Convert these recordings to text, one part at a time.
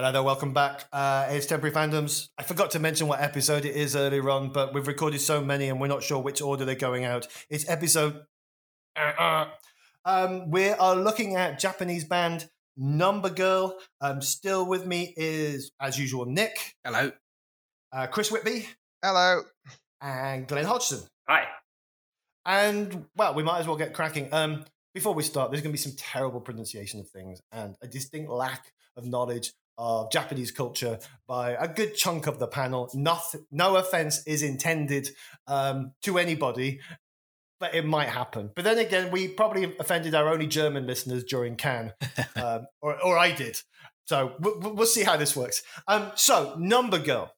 Hello there, welcome back. Uh, it's Temporary Fandoms. I forgot to mention what episode it is earlier on, but we've recorded so many and we're not sure which order they're going out. It's episode. Uh-uh. Um, we are looking at Japanese band Number Girl. Um, still with me is, as usual, Nick, Hello. uh, Chris Whitby, Hello. and Glenn Hodgson. Hi. And well, we might as well get cracking. Um, before we start, there's going to be some terrible pronunciation of things and a distinct lack of knowledge of Japanese culture by a good chunk of the panel. Noth- no offense is intended um, to anybody, but it might happen. But then again, we probably offended our only German listeners during Can, um, or, or I did. So we'll, we'll see how this works. Um, so, Number Girl.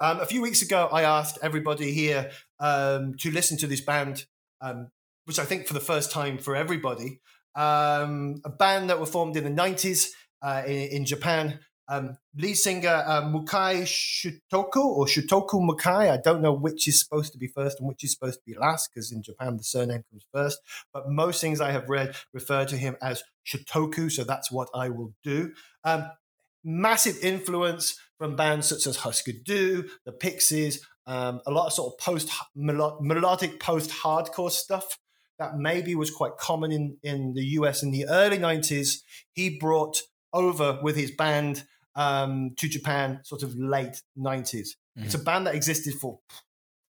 Um, a few weeks ago, I asked everybody here um, to listen to this band, um, which I think for the first time for everybody, um, a band that were formed in the 90s uh, in, in Japan. Um, lead singer uh, Mukai Shutoku or Shutoku Mukai. I don't know which is supposed to be first and which is supposed to be last because in Japan the surname comes first. But most things I have read refer to him as Shutoku, so that's what I will do. Um, massive influence from bands such as Husker Du, the Pixies, um, a lot of sort of post melodic post hardcore stuff that maybe was quite common in, in the US in the early 90s. He brought over with his band um, to Japan, sort of late 90s. Mm-hmm. It's a band that existed for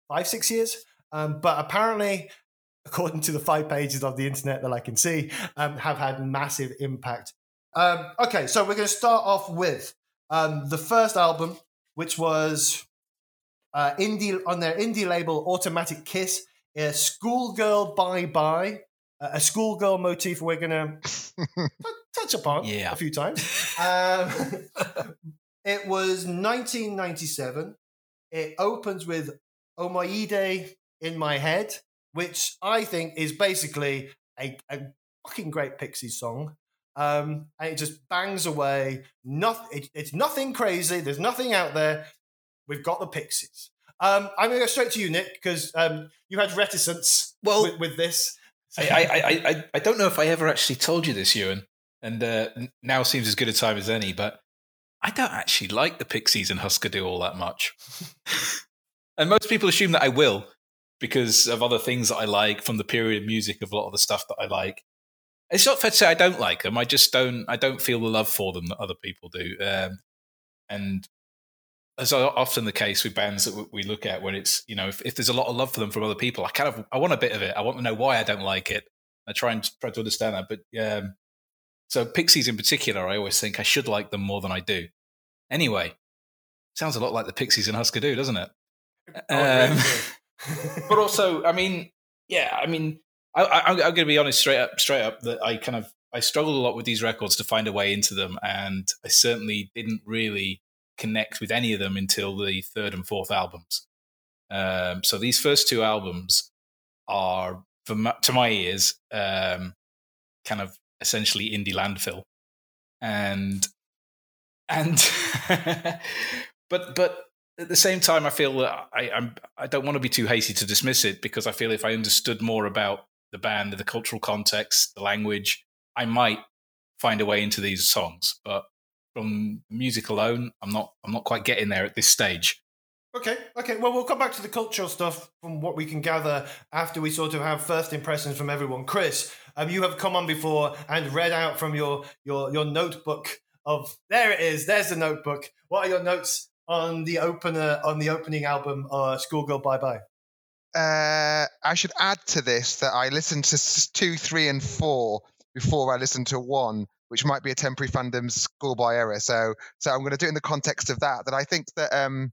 five, six years, um, but apparently, according to the five pages of the internet that I can see, um, have had massive impact. Um, okay, so we're going to start off with um, the first album, which was uh, indie on their indie label Automatic Kiss, a Schoolgirl Bye Bye, a schoolgirl motif we're going to touch upon yeah. a few times. Um, it was 1997. It opens with Omoide in my head, which I think is basically a, a fucking great Pixies song. Um, and it just bangs away. Not, it, it's nothing crazy. There's nothing out there. We've got the Pixies. Um, I'm going to go straight to you, Nick, because um, you had reticence well, with, with this. I, I, I, I don't know if I ever actually told you this, Ewan, and uh, now seems as good a time as any, but I don't actually like the Pixies and Husker Du all that much. and most people assume that I will because of other things that I like from the period of music of a lot of the stuff that I like. It's not fair to say I don't like them. I just don't. I don't feel the love for them that other people do. Um, and as often the case with bands that we look at, when it's you know if, if, there's a lot of love for them from other people, I kind of I want a bit of it. I want to know why I don't like it. I try and try to understand that. But um, so Pixies in particular, I always think I should like them more than I do. Anyway, sounds a lot like the Pixies and Husker Du, doesn't it? Oh, um, but also, I mean, yeah, I mean, I, am going to be honest straight up, straight up that I kind of I struggled a lot with these records to find a way into them, and I certainly didn't really connect with any of them until the third and fourth albums. Um, so these first two albums are, my, to my ears, um, kind of essentially indie landfill, and and but but at the same time, I feel that I I'm, I don't want to be too hasty to dismiss it because I feel if I understood more about the band, the cultural context, the language, I might find a way into these songs. But from music alone, I'm not I'm not quite getting there at this stage. Okay, okay. Well, we'll come back to the cultural stuff from what we can gather after we sort of have first impressions from everyone. Chris, um, you have come on before and read out from your your your notebook of there it is. There's the notebook. What are your notes on the opener on the opening album, uh, Schoolgirl Bye Bye? Uh, I should add to this that I listened to two, three, and four before I listened to one, which might be a temporary fandom fandom's schoolboy error. So, so I'm going to do it in the context of that. That I think that um,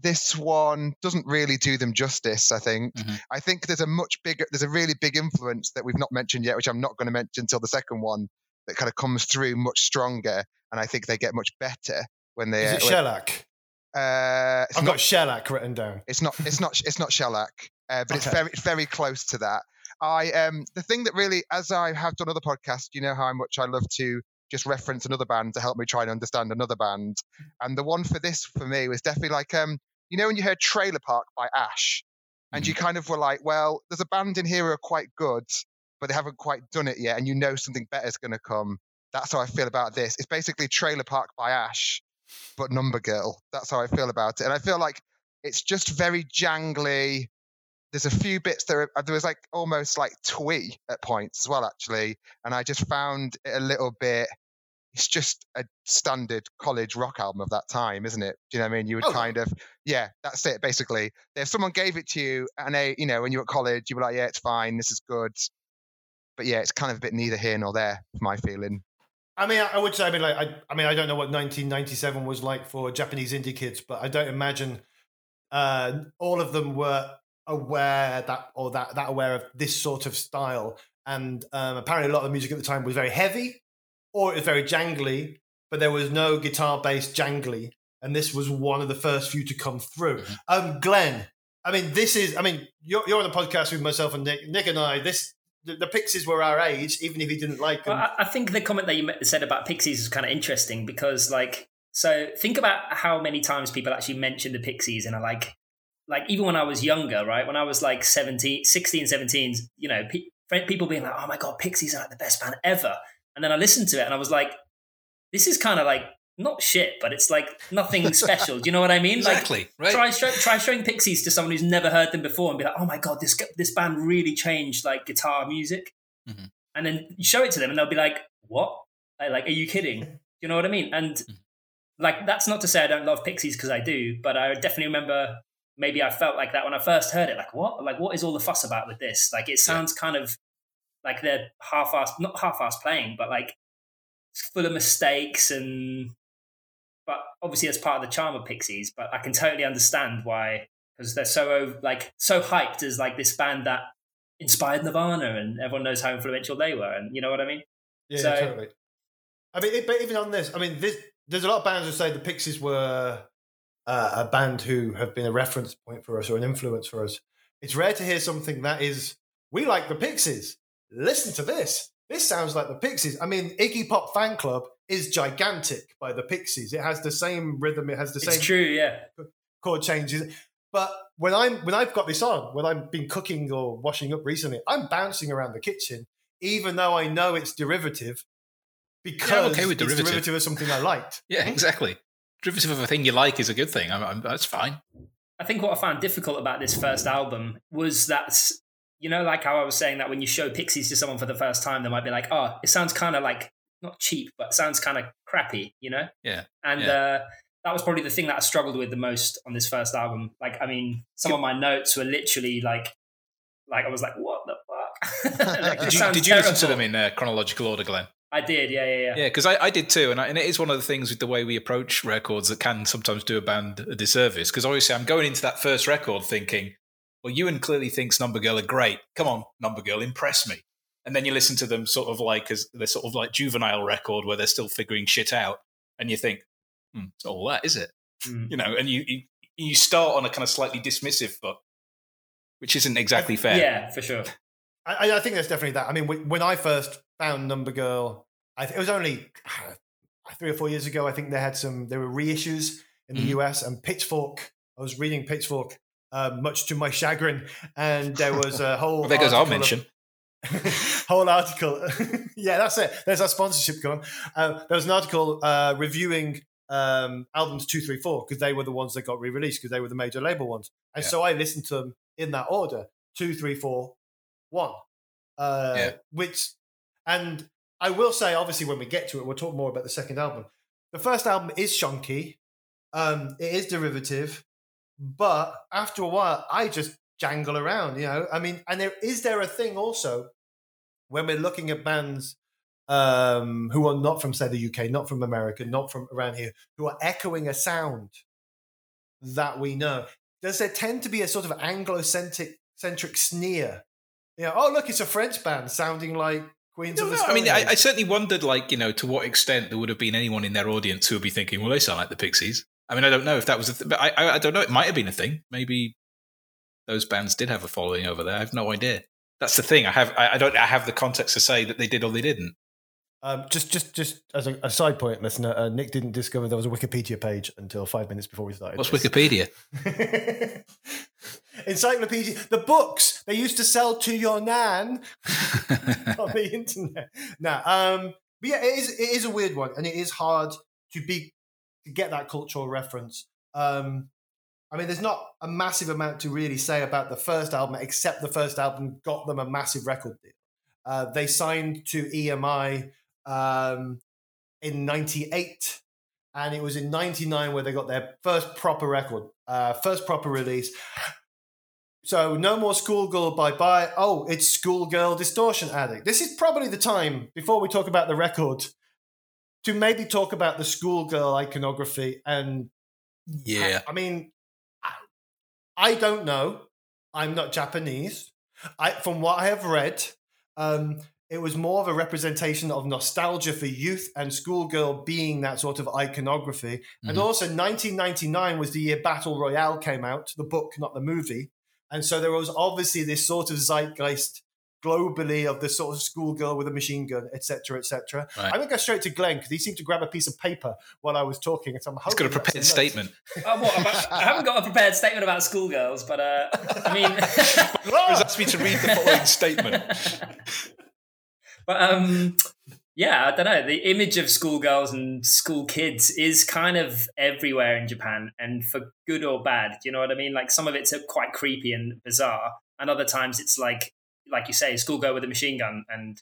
this one doesn't really do them justice. I think. Mm-hmm. I think there's a much bigger, there's a really big influence that we've not mentioned yet, which I'm not going to mention until the second one, that kind of comes through much stronger, and I think they get much better when they. Is it uh, shellac? Uh, I've not, got shellac written down. It's not. It's not. It's not shellac, uh, but okay. it's very, very close to that. I um the thing that really, as I have done other podcasts, you know how much I love to just reference another band to help me try and understand another band. And the one for this for me was definitely like um you know when you heard Trailer Park by Ash, and you kind of were like, well, there's a band in here who are quite good, but they haven't quite done it yet, and you know something better is going to come. That's how I feel about this. It's basically Trailer Park by Ash, but Number Girl. That's how I feel about it. And I feel like it's just very jangly. There's a few bits that are, there was like almost like twee at points as well, actually. And I just found it a little bit. It's just a standard college rock album of that time, isn't it? Do you know what I mean? You would Oh. kind of, yeah, that's it. Basically, if someone gave it to you and they, you know, when you were at college, you were like, yeah, it's fine, this is good. But yeah, it's kind of a bit neither here nor there, for my feeling. I mean, I, I would say, I mean, like, I, I mean, I don't know what 1997 was like for Japanese indie kids, but I don't imagine uh, all of them were aware that or that that aware of this sort of style. And um, apparently, a lot of the music at the time was very heavy, or it was very jangly, but there was no guitar-based jangly, and this was one of the first few to come through. Mhm. Um, Glenn, I mean, this is, I mean, you're, you're on the podcast with myself and Nick. Nick and I, this the, the Pixies were our age, even if he didn't like them. Well, I, I think the comment that you said about Pixies is kind of interesting because, like, so think about how many times people actually mention the Pixies and are like, like even when I was younger, right? When I was like 17, 16, 17, you know, pe- people being like, oh my God, Pixies are like the best band ever. And then I listened to it and I was like, this is kind of like not shit, but it's like nothing special. Do you know what I mean? Exactly. Like, right. try try showing Pixies to someone who's never heard them before and be like, "Oh my god, this this band really changed like guitar music." Mhm. And then you show it to them, and they'll be like, "What? Like, are you kidding?" Do you know what I mean? And Mhm. like, that's not to say I don't love Pixies because I do, but I definitely remember maybe I felt like that when I first heard it. Like, what? Like, what is all the fuss about with this? Like, it sounds kind of like they're half-assed, not half-assed playing, but like full of mistakes and but obviously that's part of the charm of Pixies. But I can totally understand why because they're so like so hyped as like this band that inspired Nirvana, and everyone knows how influential they were, and you know what I mean. Yeah, So- totally. I mean, but even on this, I mean, this, there's a lot of bands who say the Pixies were uh, a band who have been a reference point for us or an influence for us. It's rare to hear something that is, we like the Pixies. Listen to this. This sounds like the Pixies. I mean, Iggy Pop Fan Club is gigantic by the Pixies. It has the same rhythm. It has the It's same true, yeah. chord changes. But when I'm when I've got this on, when I've been cooking or washing up recently, I'm bouncing around the kitchen, even though I know it's derivative, because okay with it's derivative. derivative of something I liked. Yeah, exactly. Derivative of a thing you like is a good thing. I'm, I'm, that's fine. I think what I found difficult about this first album was that you know, like how I was saying that when you show Pixies to someone for the first time, they might be like, "Oh, it sounds kind of like not cheap, but sounds kind of crappy," you know? Yeah, And yeah. uh, that was probably the thing that I struggled with the most on this first album. Like, I mean, some of my notes were literally like, like I was like, "What the fuck?" like, Did you, did you listen to them in uh, chronological order, Glenn? I did, yeah, yeah, yeah. Yeah, because I, I did too, and, I, and it is one of the things with the way we approach records that can sometimes do a band a disservice. Because obviously, I'm going into that first record thinking, well, Ewan clearly thinks Number Girl are great. Come on, Number Girl, impress me. And then you listen to them sort of like as they're sort of like juvenile record where they're still figuring shit out, and you think, hmm, it's not all that, is it? Mm. You know, and you, you you start on a kind of slightly dismissive foot, which isn't exactly fair. Yeah, for sure. I, I think there's definitely that. I mean, when when I first found Number Girl, I th- it was only three or four years ago. I think they had some. There were reissues in the Mhm. US and Pitchfork. I was reading Pitchfork, uh, much to my chagrin, and there was a whole. Well, there goes our of- mention. whole article. yeah, that's it. There's our sponsorship going. Uh, there was an article uh, reviewing um, albums two, three, four because they were the ones that got re-released because they were the major label ones, and Yeah. so I listened to them in that order: two, three, four, one. Uh, Yeah. Which, and I will say, obviously, when we get to it, we'll talk more about the second album. The first album is shonky. Um, it is derivative, but after a while, I just jangle around. You know, I mean, and there is there a thing also when we're looking at bands um, who are not from, say, the UK, not from America, not from around here, who are echoing a sound that we know. Does there tend to be a sort of Anglo-centric centric sneer? You know, oh look, it's a French band sounding like Queens No, of the no, I mean, I, I certainly wondered, like, you know, to what extent there would have been anyone in their audience who would be thinking, well, they sound like the Pixies. I mean, I don't know if that was a thing, but I, I, I don't know. It might have been a thing. Maybe those bands did have a following over there. I have no idea. That's the thing. I have, I, I don't, I have the context to say that they did or they didn't. Um, just, just, just as a, a side point, listener, uh, Nick didn't discover there was a Wikipedia page until five minutes before we started. What's this. Wikipedia? Encyclopedia, the books they used to sell to your nan on the internet. Now, um, but yeah, it is it is a weird one, and it is hard to be to get that cultural reference. Um, I mean, there's not a massive amount to really say about the first album, except the first album got them a massive record deal. Uh, they signed to EMI um, in '98, and it was in '99 where they got their first proper record, uh, first proper release. So no more schoolgirl bye bye. Oh, it's schoolgirl distortion addict. This is probably the time before we talk about the record to maybe talk about the schoolgirl iconography and Yeah. I, I mean I, I don't know. I'm not Japanese. I from what I have read, um, it was more of a representation of nostalgia for youth and schoolgirl being that sort of iconography. And Mhm. also 1999 was the year Battle Royale came out, the book, not the movie. And so there was obviously this sort of zeitgeist globally of the sort of schoolgirl with a machine gun, etc., etc. Right. I'm gonna go straight to Glenn because he seemed to grab a piece of paper while I was talking. And so I'm He's got a prepared statement. Oh, what, about, I haven't got a prepared statement about schoolgirls, but uh, I mean, Has asked me to read the following statement. but um, yeah, I don't know. The image of schoolgirls and school kids is kind of everywhere in Japan, and for good or bad. Do you know what I mean? Like some of it's uh, quite creepy and bizarre, and other times it's like, like you say, schoolgirl with a machine gun. And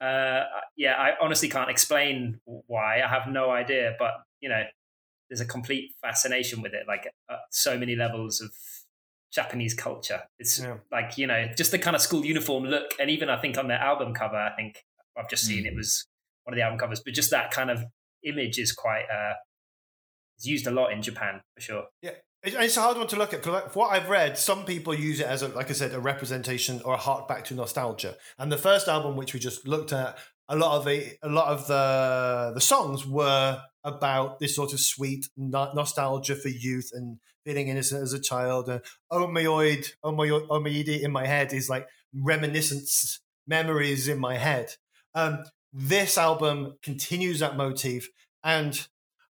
uh, yeah, I honestly can't explain why. I have no idea, but you know, there's a complete fascination with it. Like uh, so many levels of Japanese culture. It's Yeah. like you know, just the kind of school uniform look, and even I think on their album cover, I think I've just seen Mm. it was one of the album covers, but just that kind of image is quite uh, it's used a lot in Japan for sure. Yeah. It- It's a hard one to look at because what I've read, some people use it as, a, like I said, a representation or a hark back to nostalgia. And the first album, which we just looked at, a lot of the a lot of the the songs were about this sort of sweet no- nostalgia for youth and feeling innocent as a child. And Omeoid, Omeoid, Omeide in my head is like reminiscence, memories in my head. Um, this album continues that motif, and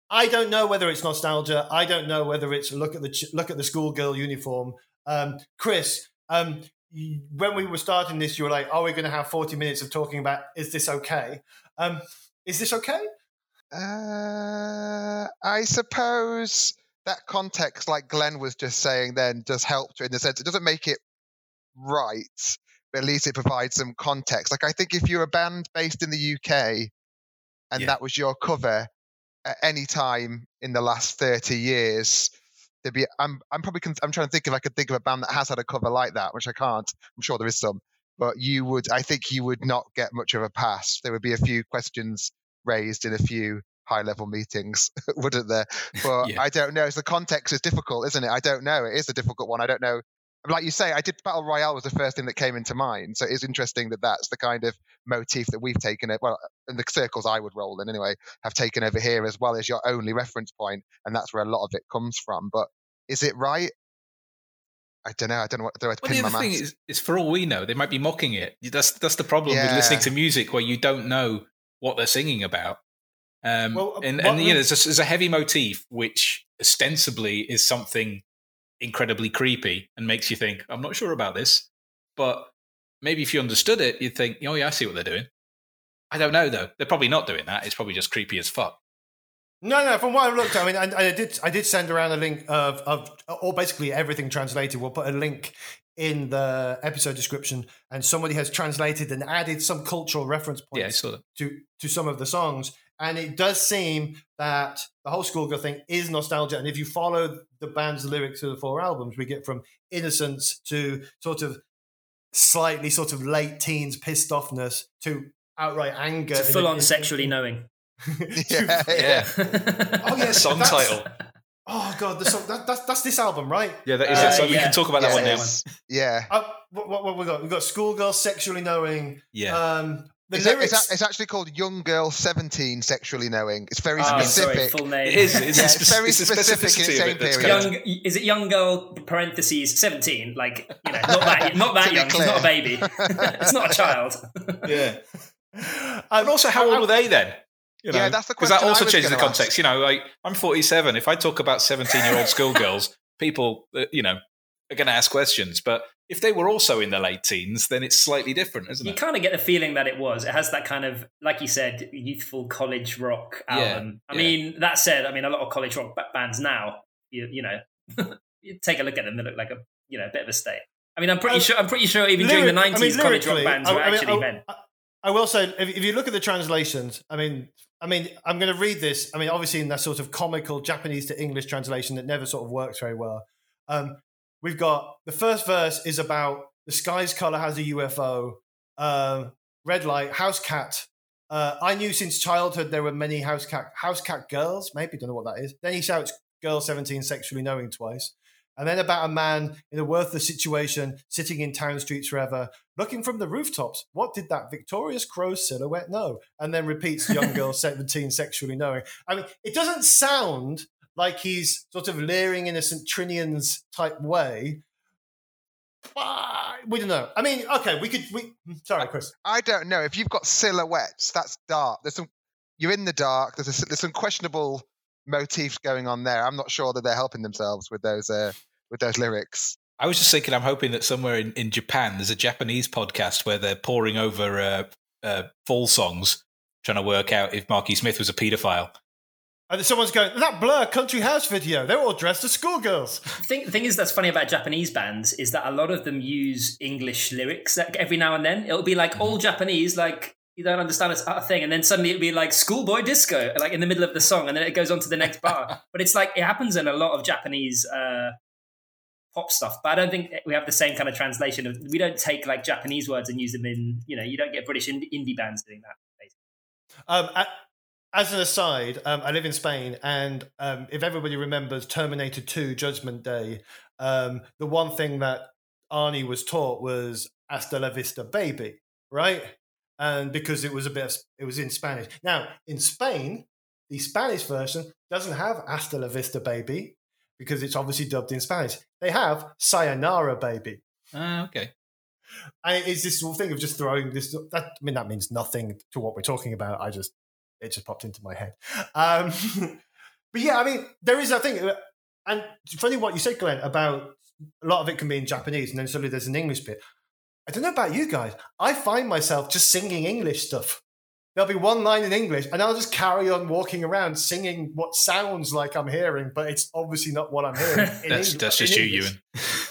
I don't know whether it's nostalgia. I don't know whether it's look at the ch- look at the schoolgirl uniform. Um, Chris, um, when we were starting this, you were like, "Are we going to have forty minutes of talking about is this okay? Um, is this okay?" Uh, I suppose that context, like Glenn was just saying, then does help to, in the sense it doesn't make it right, at least it provides some context. Like I think if you're a band based in the UK and Yeah. that was your cover at any time in the last thirty years, there'd be. I'm I'm probably I'm trying to think if I could think of a band that has had a cover like that, which I can't. I'm sure there is some, but you would. I think you would not get much of a pass. There would be a few questions raised in a few high level meetings, wouldn't there? But Yeah. I don't know. So the context is difficult, isn't it? I don't know. It is a difficult one. I don't know. Like you say, I did Battle Royale was the first thing that came into mind. So it's interesting that that's the kind of motif that we've taken it. Well, in the circles I would roll in anyway, have taken over here as well as your only reference point, and that's where a lot of it comes from. But is it right? I don't know. I don't know what do I Well, the pin my other thing is, is, for all we know, they might be mocking it. That's that's the problem with listening to music where you don't know what they're singing about. Um, Well, and and you know, there's a, there's a heavy motif which ostensibly is something incredibly creepy and makes you think, I'm not sure about this. But maybe if you understood it, you'd think, oh yeah, I see what they're doing. I don't know though. They're probably not doing that. It's probably just creepy as fuck. No, no. From what I've looked, at, I mean, I, I did, I did send around a link of, of, or basically everything translated. We'll put a link in the episode description, and somebody has translated and added some cultural reference points Yeah, I saw that. to to some of the songs. And it does seem that the whole schoolgirl thing is nostalgia. And if you follow the band's lyrics of the four albums, we get from innocence to sort of slightly sort of late teens pissed offness to outright anger. It's in- full on in- sexually knowing. Yeah, Yeah. Oh yeah, Song title. Oh god, the song, that, that's that's this album, right? Yeah, that is Uh, it. So we yeah. can talk about that one now. yeah. Uh, what, what, what we got? We got schoolgirl sexually knowing. Yeah. Um, the It's, lyrics. it's, it's actually called Young Girl 17 Sexually Knowing. It's very Oh, sorry, specific. full name. It is. It's, Yeah, a it's very it's specific in specificity its of own period. young is it young girl parentheses 17 like you know not that not that To be young she's not a baby it's not a child yeah. And also, how old were they then? You Yeah, that's the question. Because that question I also was changes the gonna context. You know, like I'm 47. If I talk about 17 year old schoolgirls, people, uh, you know, are going to ask questions. But if they were also in their late teens, then it's slightly different, isn't You it? You kind of get the feeling that it was. It has that kind of, like you said, youthful college rock Yeah, album. I yeah. mean, that said, I mean, a lot of college rock bands now, you, you know, you take a look at them, they look like a, you know, a bit of a state. I mean, I'm pretty Um, sure. I'm pretty sure even during the Lyric- I mean, '90s, college rock bands I- were I mean, actually I- men. I, I will say, if, if you look at the translations, I mean, I mean, I'm going to read this. I mean, obviously in that sort of comical Japanese to English translation that never sort of works very well. Um, we've got the first verse is about the sky's color has a UFO, um, red light, house cat. Uh, I knew since childhood there were many house cat house cat girls. Maybe don't know what that is. Then he shouts, "Girl 17 sexually knowing twice." And then about a man in a worthless situation, sitting in town streets forever, looking from the rooftops. What did that victorious crow silhouette know? And then repeats, "Young girl 17 sexually knowing." I mean, it doesn't sound like he's sort of leering in a St. Trinian's type way. But we don't know. I mean, okay, we could. We sorry, Chris. I don't know. If you've got silhouettes, that's dark. There's some. You're in the dark. There's a, there's some questionable motifs going on there. I'm not sure that they're helping themselves with those uh, with those lyrics. I was just thinking, I'm hoping that somewhere in, in Japan, there's a Japanese podcast where they're poring over uh, uh, fall songs, trying to work out if Marky Smith was a paedophile. And someone's going that Blur country house video. They're all dressed as schoolgirls. thing, thing is that's funny about Japanese bands is that a lot of them use English lyrics like, every now and then. It'll be like all Japanese, like you don't understand it's a thing, and then suddenly it'll be like schoolboy disco, like in the middle of the song, and then it goes on to the next bar. But it's like it happens in a lot of Japanese uh, pop stuff. But I don't think we have the same kind of translation of we don't take like Japanese words and use them in you know you don't get British indie, bands doing that. Um, as an aside, um, I live in Spain, and um, if everybody remembers Terminator 2 Judgment Day, um, the one thing that Arnie was taught was Hasta la vista, baby, right? And because it was a bit, of, it was in Spanish. Now, in Spain, the Spanish version doesn't have Hasta la vista, baby, because it's obviously dubbed in Spanish. They have Sayonara, baby. Ah, okay. And it's this of thing of just throwing this. That I mean, that means nothing to what we're talking about. I just it just popped into my head. Um, but yeah, I mean, there is that thing, uh, and funny what you said, Glenn, about a lot of it can be in Japanese, and then suddenly there's an English bit. I don't know about you guys. I find myself just singing English stuff. There'll be one line in English, and I'll just carry on walking around singing what sounds like I'm hearing, but it's obviously not what I'm hearing. in That's, Eng- that's in just you, English.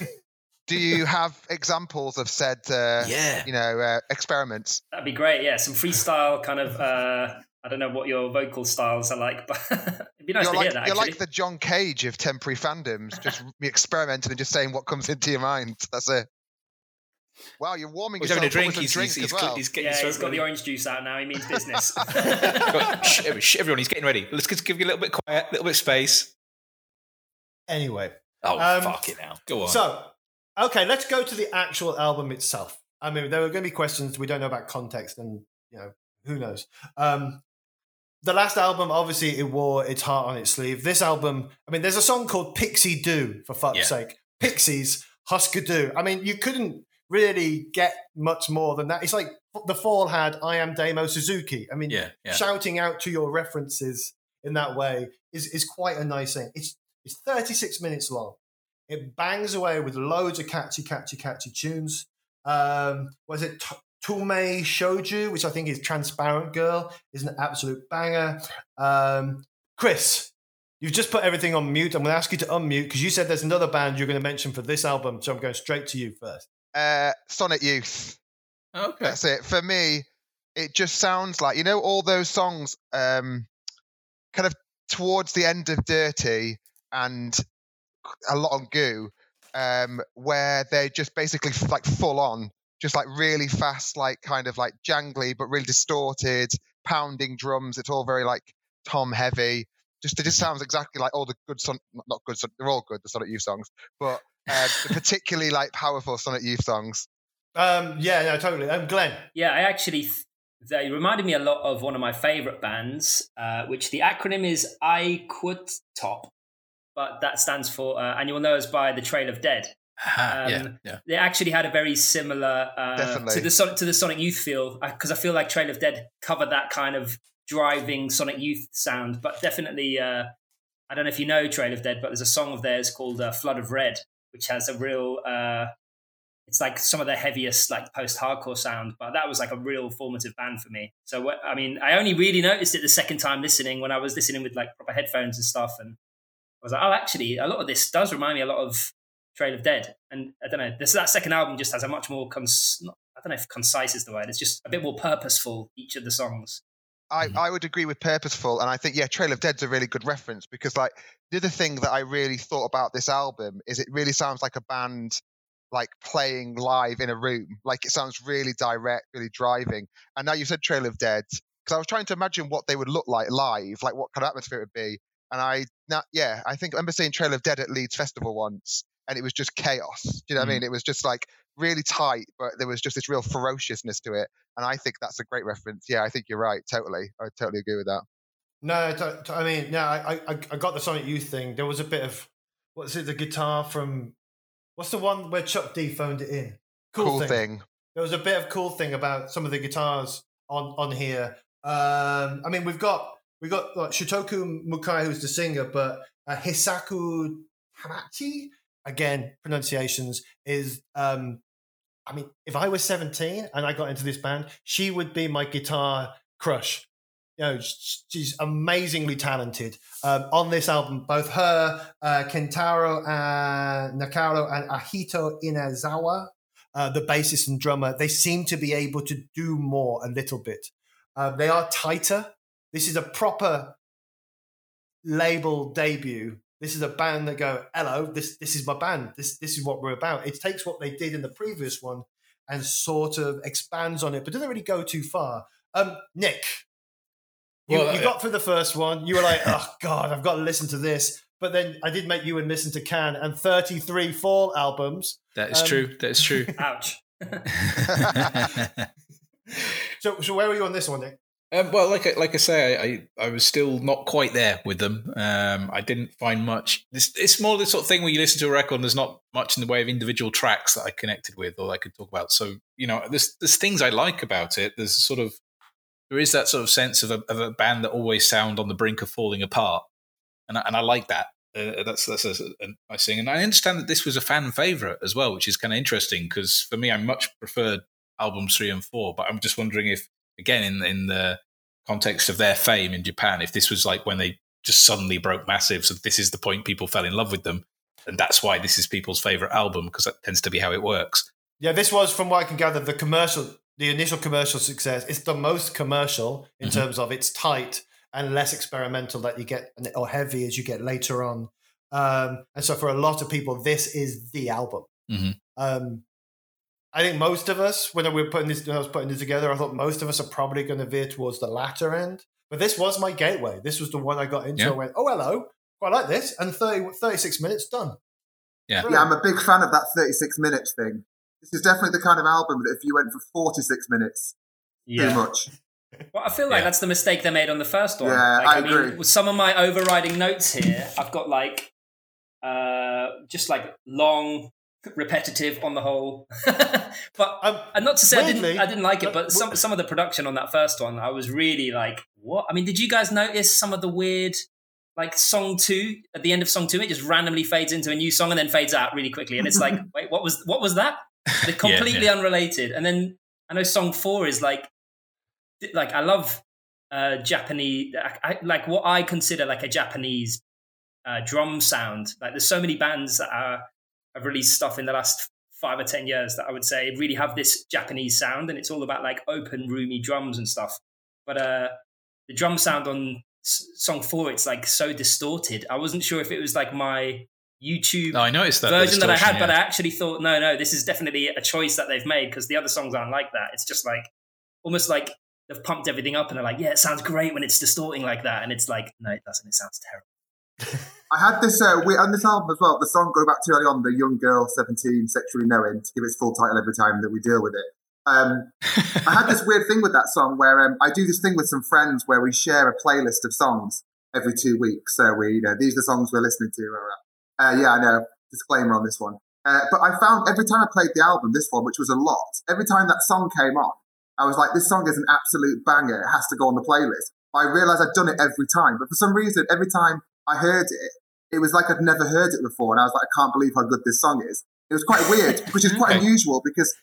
Ewan. Do you have examples of said, uh, Yeah. you know, uh, experiments? That'd be great. Yeah, some freestyle kind of. Uh, I don't know what your vocal styles are like, but it'd be nice you're to like, hear that. you're Actually. like the John Cage of temporary fandoms, just experimenting and just saying what comes into your mind. That's it. Wow, you're warming He's yourself having a drink. up He's, drink he's, he's, well. he's getting yeah, his he's throat got the orange juice out now. He means business. Go- shh, shh, everyone, he's getting ready. Let's just give you a little bit quiet, a little bit of space. Anyway, Oh, Um, fuck it now. Go on. So, okay, let's go to the actual album itself. I mean, there are going to be questions we don't know about context, and you know, who knows. Um, the last album, obviously, it wore its heart on its sleeve. This album, I mean, there's a song called Pixie Du, for fuck's Yeah. sake. Pixies, Husker Du. I mean, you couldn't really get much more than that. It's like the Fall had I Am Damo Suzuki. I mean, yeah, yeah. shouting out to your references in that way is, is quite a nice thing. It's it's 36 minutes long. It bangs away with loads of catchy, catchy, catchy tunes. Um, was it T- Tomei Shojo, which I think is Transparent Girl, is an absolute banger. Um, Chris, you've just put everything on mute. I'm going to ask you to unmute because you said there's another band you're going to mention for this album, so I'm going straight to you first. Uh, Sonic Youth. Okay. That's it. For me, it just sounds like you know all those songs, um, kind of towards the end of Dirty and a lot on Goo, um, where they're just basically like full on, just like really fast, like kind of like jangly but really distorted, pounding drums. It's all very like tom heavy. Just it just sounds exactly like all the good son, not- not good. Son, they're all good. The Sonic Youth songs, but uh, particularly like powerful Sonic Youth songs. Um, yeah, no, totally. Um, Glenn. yeah, I actually. Th- they reminded me a lot of one of my favorite bands, uh, which the acronym is IQUT Top, but that stands for, uh, and you'll know us by the Trail of Dead. Yeah, Um, yeah. They actually had a very similar uh, to the Sonic to the Sonic Youth feel because I feel like Trail of Dead covered that kind of driving Sonic Youth sound, but definitely uh, I don't know if you know Trail of Dead, but there's a song of theirs called uh, Flood of Red, which has a real. Uh, it's like some of the heaviest like post-hardcore sound, but that was like a real formative band for me. So I mean, I only really noticed it the second time listening when I was listening with like proper headphones and stuff, and I was like, oh, actually, a lot of this does remind me a lot of Trail of Dead, and I don't know, this that second album just has a much more cons- I don't know if concise is the word. It's just a bit more purposeful each of the songs. I, mm-hmm. I would agree with purposeful, and I think yeah, Trail of Dead's a really good reference because like the other thing that I really thought about this album is it really sounds like a band like playing live in a room. Like it sounds really direct, really driving. And now you said Trail of Dead because I was trying to imagine what they would look like live, like what kind of atmosphere it would be. And I, now, yeah, I think I remember seeing Trail of Dead at Leeds Festival once, and it was just chaos. Do you know mm what I mean? It was just like really tight, but there was just this real ferociousness to it. And I think that's a great reference. Yeah, I think you're right. Totally, I totally agree with that. No, I mean, no, I, I, I got the Sonic Youth thing. There was a bit of what's it? The guitar from What's the one where Chuck D phoned it in? Cool, Kool Thing. thing. There was a bit of Kool Thing about some of the guitars on on here. Um, I mean, we've got we got like Shutoku Mukai, who's the singer, but uh, Hisaku Hamachi, again pronunciations is. Um, I mean, if I was seventeen and I got into this band, she would be my guitar crush you know, she's amazingly talented. Um, on this album, both her, uh, Kentaro and Nakaro and Ahito Inazawa, uh, the bassist and drummer, they seem to be able to do more a little bit. Uh, they are tighter. This is a proper label debut. This is a band that go, hello, this this is my band. This this is what we're about. It takes what they did in the previous one and sort of expands on it, but doesn't really go too far. Um, Nick, you, well, you uh, got through the first one. You were like, oh God, I've got to listen to this. But then I did make you and listen to Can and 33 Fall albums. That is um, true. That is true. Ouch. so, so where were you on this one, Nick? Um, well, like like I say, I, I was still not quite there with them. Um, I didn't find much. This, it's more the sort of thing where you listen to a record and there's not much in the way of individual tracks that I connected with or I could talk about. So, you know, there's, there's things I like about it. There's sort of there is that sort of sense of a, of a band that always sound on the brink of falling apart, and I, and I like that. Uh, that's that's a, a nice thing, and I understand that this was a fan favorite as well, which is kind of interesting because for me, I much preferred albums three and four. But I'm just wondering if, again, in in the context of their fame in Japan, if this was like when they just suddenly broke massive, so this is the point people fell in love with them, and that's why this is people's favorite album because that tends to be how it works. Yeah, this was, from what I can gather, the commercial the initial commercial success. It's the most commercial in mm-hmm. terms of it's tight and less experimental that you get or heavy as you get later on. Um, and so for a lot of people, this is the album. Mm-hmm. Um, I think most of us, when we were putting this, when I was putting this together, I thought most of us are probably going to veer towards the latter end. But this was my gateway. This was the one I got into. Yeah. I went, oh hello, quite like this, and 30, 36 minutes done. Yeah, Brilliant. yeah, I'm a big fan of that 36 minutes thing. This is definitely the kind of album that if you went for 46 minutes, yeah. too much. Well, I feel like yeah. that's the mistake they made on the first one. Yeah, like, I, I mean, agree. With some of my overriding notes here, I've got like uh, just like long, repetitive on the whole. but um, and not to say weirdly, I didn't, I didn't like it, but some some of the production on that first one, I was really like, what? I mean, did you guys notice some of the weird? Like song two, at the end of song two, it just randomly fades into a new song and then fades out really quickly, and it's like, wait, what was what was that? They're completely yeah, yeah. unrelated. And then I know song four is like, like I love uh, Japanese, I, like what I consider like a Japanese uh, drum sound. Like there's so many bands that are, have released stuff in the last five or ten years that I would say really have this Japanese sound, and it's all about like open, roomy drums and stuff. But uh, the drum sound on song four, it's like so distorted. I wasn't sure if it was like my YouTube no, I noticed that version that I had, yeah. but I actually thought, no, no, this is definitely a choice that they've made because the other songs aren't like that. It's just like almost like they've pumped everything up and they're like, yeah, it sounds great when it's distorting like that, and it's like, no, it doesn't. It sounds terrible. I had this uh, on this album as well. The song go back to early on, the young girl, seventeen, sexually knowing, to give its full title every time that we deal with it. Um, I had this weird thing with that song where um, I do this thing with some friends where we share a playlist of songs every two weeks. So we, you know, these are the songs we're listening to. Uh, yeah, I know. Disclaimer on this one. Uh, but I found every time I played the album, this one, which was a lot, every time that song came on, I was like, this song is an absolute banger. It has to go on the playlist. I realized I'd done it every time. But for some reason, every time I heard it, it was like I'd never heard it before, and I was like, I can't believe how good this song is. It was quite weird, which is quite Okay. unusual because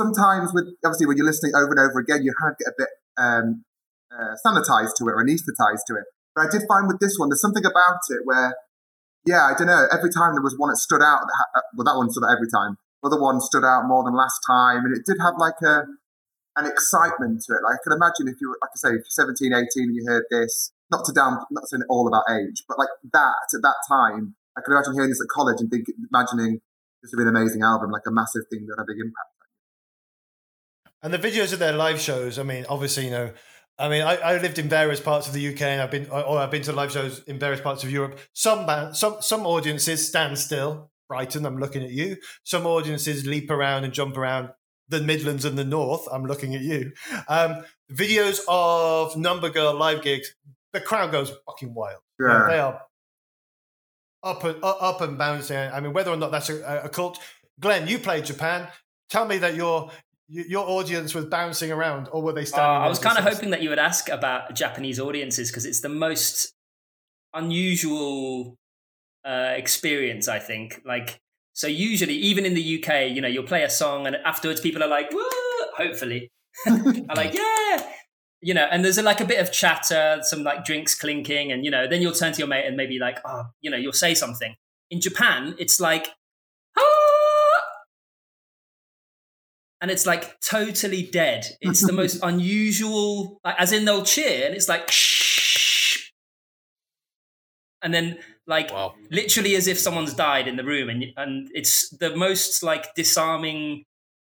sometimes with obviously when you're listening over and over again, you kind of get a bit um, uh, sanitized to it or anesthetized to it. But I did find with this one, there's something about it where, yeah, I don't know. Every time there was one that stood out. That ha- uh, well, that one stood out every time. Other one stood out more than last time, and it did have like a an excitement to it. Like I can imagine if you were, like I say, if you're 17, 18, and you heard this, not to down, not saying all about age, but like that at that time, I can imagine hearing this at college and think, imagining this would be an amazing album, like a massive thing that had a big impact. And the videos of their live shows, I mean, obviously, you know, I mean, I, I lived in various parts of the UK and I've been, or I've been to live shows in various parts of Europe. Some some some audiences stand still. Brighton, I'm looking at you. Some audiences leap around and jump around. The Midlands and the North, I'm looking at you. Um, videos of Number Girl live gigs, the crowd goes fucking wild. You know, Yeah. they are up and up, up and bouncing. I mean, whether or not that's a, a cult. Glenn, you played Japan. Tell me that your your audience was bouncing around, or were they Uh, standing? I was kind of hoping that you would ask about Japanese audiences because it's the most unusual uh, experience, I think. Like, so usually, even in the UK, you know, you'll play a song and afterwards people are like, Woo! hopefully, are like, yeah. You know, and there's a, like a bit of chatter, some like drinks clinking, and you know, then you'll turn to your mate and maybe like, oh, you know, you'll say something. In Japan, it's like, ah! and it's like totally dead. It's the most unusual, like, as in they'll cheer, and it's like, shh. and then like Wow. literally as if someone's died in the room, and and it's the most like disarming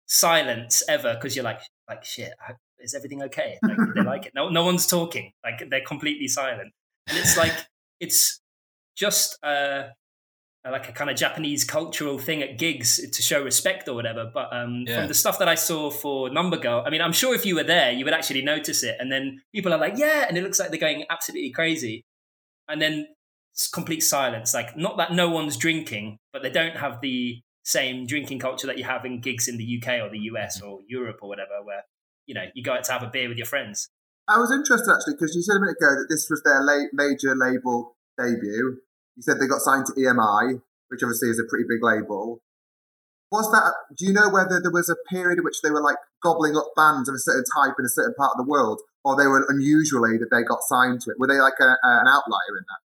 silence ever because you're like, like shit, I- is everything okay? Like, they like it? No, no one's talking. Like they're completely silent, and it's like it's just uh like a kind of Japanese cultural thing at gigs to show respect or whatever. But um, Yeah. from the stuff that I saw for Number Girl, I mean, I'm sure if you were there, you would actually notice it. And then people are like, yeah, and it looks like they're going absolutely crazy. And then it's complete silence. Like, not that no one's drinking, but they don't have the same drinking culture that you have in gigs in the UK or the US or Europe or whatever, where, you know, you go out to have a beer with your friends. I was interested actually because you said a minute ago that this was their la- major label debut. You said they got signed to EMI, which obviously is a pretty big label. Was that? Do you know whether there was a period in which they were like gobbling up bands of a certain type in a certain part of the world, or they were unusually that they got signed to it? Were they like a, a- an outlier in that?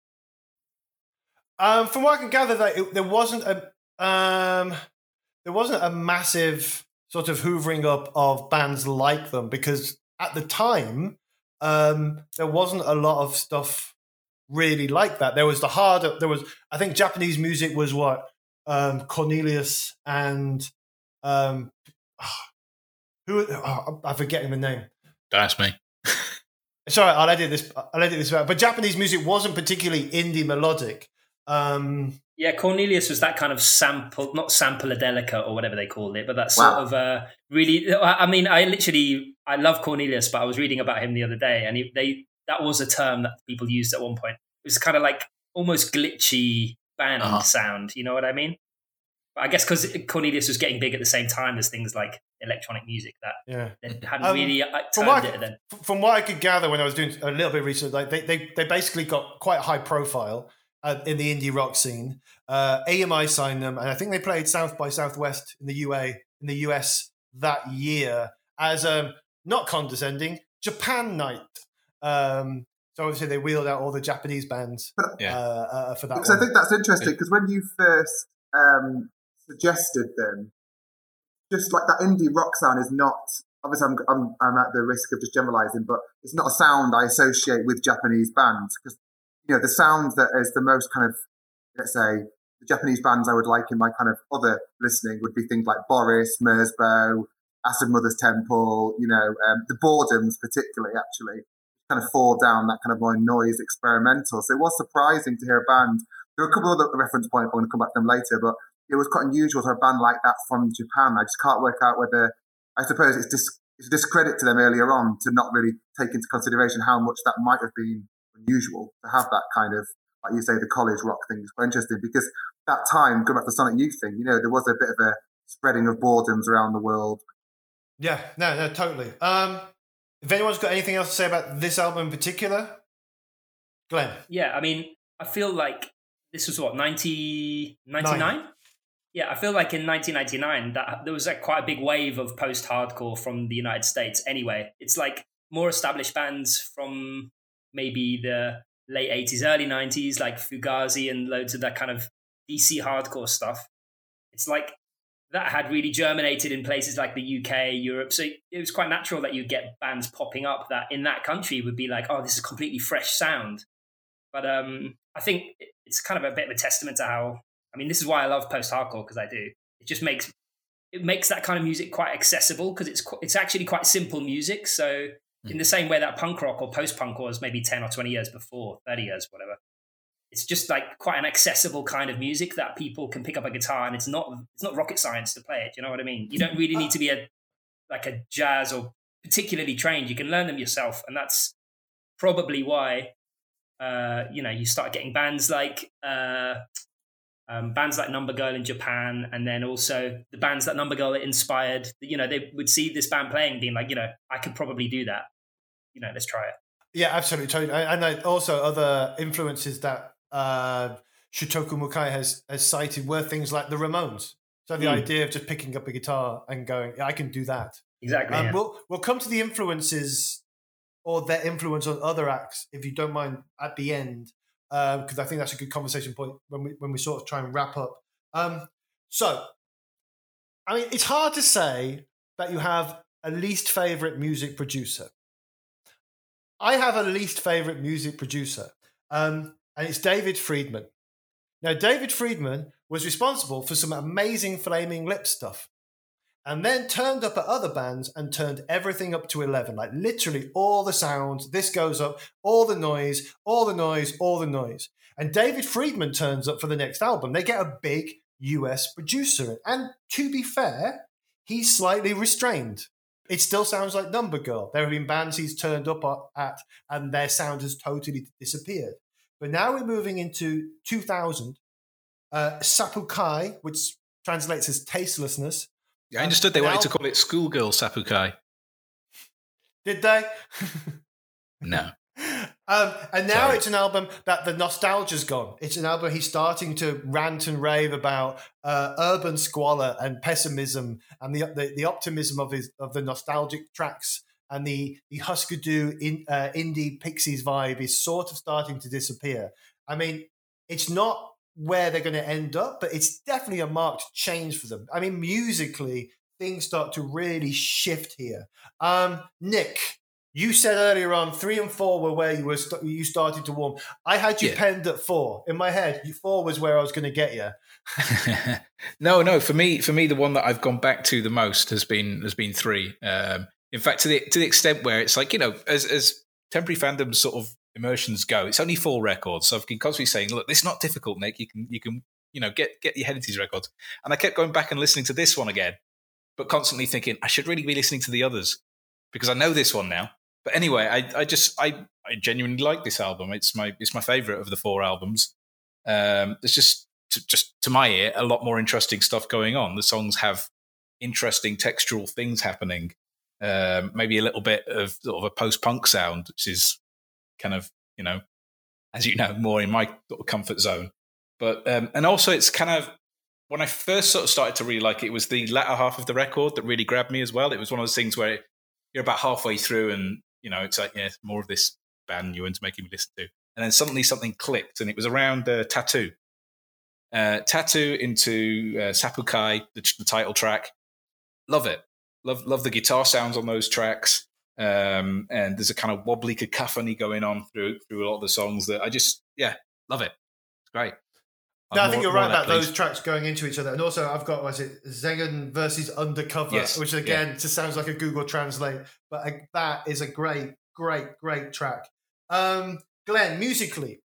Um, from what I can gather, that it, there wasn't a um, there wasn't a massive sort of hoovering up of bands like them because at the time um, there wasn't a lot of stuff really like that. There was the harder. There was I think Japanese music was what um, Cornelius and um, who oh, I'm forgetting the name. That's me. Sorry, I'll edit this. I'll edit this out. But Japanese music wasn't particularly indie melodic. Um, Yeah, Cornelius was that kind of sample, not sample-adelica or whatever they called it, but that sort Wow. of uh, really. I mean, I literally I love Cornelius, but I was reading about him the other day, and he, they that was a term that people used at one point. It was kind of like almost glitchy band Uh-huh. sound. You know what I mean? But I guess because Cornelius was getting big at the same time as things like electronic music that yeah. they hadn't Um, really uh, from turned what, it then. from what I could gather when I was doing a little bit of research, like they, they, they basically got quite high profile uh, in the indie rock scene. Uh, EMI signed them, and I think they played South by Southwest in the UA in the US that year as um, not condescending Japan night. Um, so obviously they wheeled out all the Japanese bands Yeah. uh, uh, for that. Because I think that's interesting. Because when you first um, suggested them, just like that indie rock sound is not. Obviously, I'm, I'm I'm at the risk of just generalizing, but it's not a sound I associate with Japanese bands because you know the sound that is the most kind of let's say the Japanese bands I would like in my kind of other listening would be things like Boris, Merzbow, Acid Mother's Temple, you know, um, the Boredoms particularly actually kind of fall down that kind of more noise experimental. So it was surprising to hear a band. There are a couple of other reference points. I'm going to come back to them later, but it was quite unusual to have a band like that from Japan. I just can't work out whether I suppose it's dis- it's a discredit to them earlier on to not really take into consideration how much that might have been unusual to have that kind of like you say the college rock thing is quite interesting because that time going back to the Sonic Youth thing, you know, there was a bit of a spreading of boredoms around the world. Yeah, no, no, totally. Um, if anyone's got anything else to say about this album in particular, Glenn. Yeah, I mean, I feel like this was what 90, 99? Yeah, I feel like in 1999 that there was like quite a big wave of post-hardcore from the United States. Anyway, it's like more established bands from maybe the late 80s, early 90s, like Fugazi and loads of that kind of DC hardcore stuff. It's like that had really germinated in places like the UK, Europe. So it was quite natural that you get bands popping up that in that country would be like, oh, this is completely fresh sound. But um, I think it's kind of a bit of a testament to how. I mean, this is why I love post hardcore because I do. It just makes it makes that kind of music quite accessible because it's it's actually quite simple music. So hmm. in the same way that punk rock or post punk was maybe ten or twenty years before, thirty years, whatever it's just like quite an accessible kind of music that people can pick up a guitar and it's not it's not rocket science to play it. You know what I mean? You don't really need to be a like a jazz or particularly trained. You can learn them yourself, and that's probably why uh, you know you start getting bands like uh, um, bands like Number Girl in Japan, and then also the bands that Number Girl inspired. You know, they would see this band playing, being like, you know, I could probably do that. You know, let's try it. Yeah, absolutely, totally. And also other influences that uh, Shutoku Mukai has, has cited were things like the Ramones. So the mm. idea of just picking up a guitar and going, I can do that. Exactly. Um, yeah. We'll we'll come to the influences or their influence on other acts, if you don't mind, at the end, because uh, I think that's a good conversation point when we when we sort of try and wrap up. Um, so, I mean, it's hard to say that you have a least favorite music producer. I have a least favorite music producer. Um, and it's David Fridmann. Now, David Fridmann was responsible for some amazing Flaming Lip stuff and then turned up at other bands and turned everything up to 11 like literally all the sounds this goes up all the noise all the noise all the noise and david fridmann turns up for the next album they get a big us producer and to be fair he's slightly restrained it still sounds like number girl there have been bands he's turned up at and their sound has totally disappeared but now we're moving into 2000. Uh, Sappukei, which translates as tastelessness. Yeah, I understood they now, wanted to call it Schoolgirl Sappukei. Did they? no. Um, and now Sorry. it's an album that the nostalgia's gone. It's an album he's starting to rant and rave about uh, urban squalor and pessimism and the, the, the optimism of his of the nostalgic tracks and the the Husker Du in, uh, indie Pixies vibe is sort of starting to disappear. I mean, it's not where they're going to end up, but it's definitely a marked change for them. I mean, musically, things start to really shift here. Um, Nick, you said earlier on three and four were where you were st- you started to warm. I had you yeah. penned at four in my head. Four was where I was going to get you. no, no. For me, for me, the one that I've gone back to the most has been has been three. Um, in fact, to the to the extent where it's like you know, as as temporary fandom sort of immersions go, it's only four records. So I've been constantly saying, look, this is not difficult, Nick. You can you can you know get get your head into these records. And I kept going back and listening to this one again, but constantly thinking I should really be listening to the others because I know this one now. But anyway, I I just I I genuinely like this album. It's my it's my favorite of the four albums. Um, there's just to, just to my ear a lot more interesting stuff going on. The songs have interesting textural things happening um, maybe a little bit of sort of a post punk sound, which is kind of you know, as you know, more in my sort of comfort zone. But um, and also it's kind of when I first sort of started to really like it, it was the latter half of the record that really grabbed me as well. It was one of those things where you're about halfway through and you know it's like yeah, more of this band you into making me listen to, and then suddenly something clicked, and it was around uh, Tattoo. Uh, Tattoo into uh, Sappukei, the, the title track. Love it. Love love the guitar sounds on those tracks. Um, and there's a kind of wobbly cacophony going on through through a lot of the songs that I just yeah love it. It's great. No, I think you're right about those tracks going into each other, and also I've got was it Zegen versus Undercover, yes. which again yeah. just sounds like a Google Translate, but that is a great, great, great track. Um, Glenn, musically,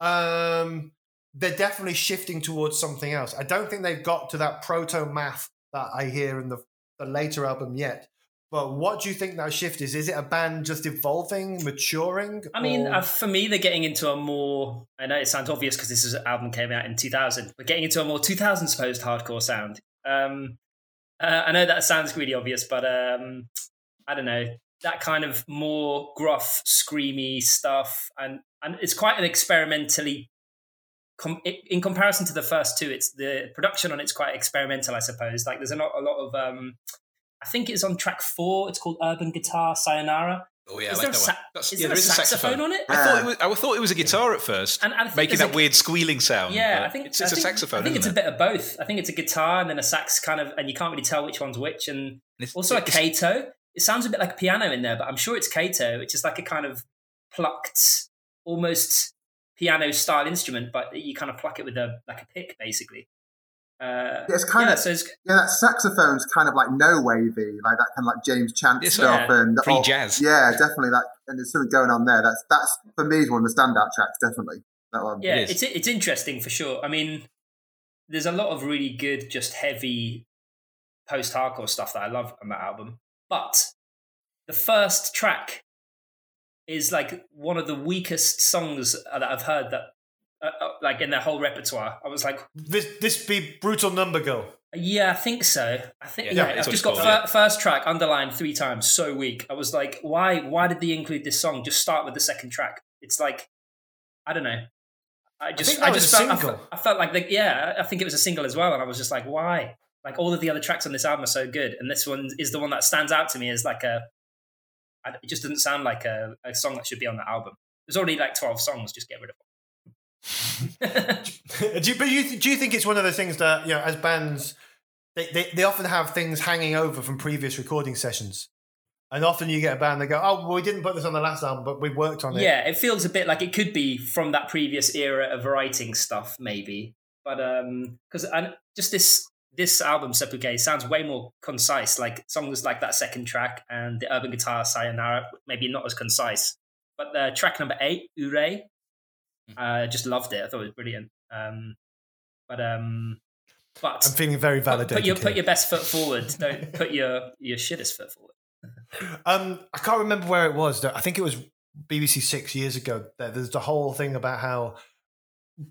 um, they're definitely shifting towards something else. I don't think they've got to that proto math that I hear in the the later album yet. But what do you think that shift is? Is it a band just evolving, maturing? I mean, uh, for me, they're getting into a more. I know it sounds obvious because this is an album came out in 2000, but getting into a more 2000s post hardcore sound. Um, uh, I know that sounds really obvious, but um, I don't know that kind of more gruff, screamy stuff, and and it's quite an experimentally com- in comparison to the first two, it's the production on it's quite experimental, I suppose. Like there's a lot, a lot of. Um, I think it's on track four. It's called Urban Guitar Sayonara. Oh yeah, Is I there like a that sa- one. That's, Is yeah, there there a is saxophone, saxophone. on it? I thought it uh, was. I thought it was a guitar at first, And I think making that a- weird squealing sound. Yeah, I think it's, I it's a think- saxophone. I think it's a isn't it? bit of both. I think it's a guitar and then a sax kind of, and you can't really tell which one's which. And And it's- also a it's- koto. It sounds a bit like a piano in there, but I'm sure it's koto, which is like a kind of plucked, almost piano style instrument, but you kind of pluck it with a like a pick, basically. Uh, Yeah, it's kind yeah, of so it's, yeah, that saxophone's kind of like no wavy, like that kind of like James Chance It's stuff like and Free oh, jazz. Yeah, definitely that, and there's something going on there. That's that's for me one of the standout tracks, definitely that one. yeah, is. it's it's interesting for sure. I mean, there's a lot of really good, just heavy post hardcore stuff that I love on that album. But the first track is like one of the weakest songs that I've heard that, uh, uh, like in their whole repertoire. I was like, This this be brutal number girl. yeah, I think so. I think Yeah, yeah, I've just got called, fir- yeah. first track underlined three times. So weak. I was like, why? Why did they include this song? Just start with the second track. It's like, I don't know. I just, think that I, was just a felt, I single. felt, I felt like, the, yeah, I think it was a single as well, and I was just like, why? Like all of the other tracks on this album are so good, and this one is the one that stands out to me as like a. It just doesn't sound like a, a song that should be on the album. There's already like twelve songs. Just get rid of them. do you, but you, do you think it's one of those things that you know, as bands, they, they, they often have things hanging over from previous recording sessions, and often you get a band they go, "Oh, well, we didn't put this on the last album, but we worked on it." Yeah, it feels a bit like it could be from that previous era of writing stuff, maybe. But um, because and just this this album Sappukei sounds way more concise. Like songs like that second track and the urban guitar Sayonara, maybe not as concise. But the track number eight, Ure, I just loved it. I thought it was brilliant. Um, but um, but I'm feeling very validated. put your here. put your best foot forward. Don't put your your shittest foot forward. Um, I can't remember where it was. though. I think it was BBC Six years ago. There's the whole thing about how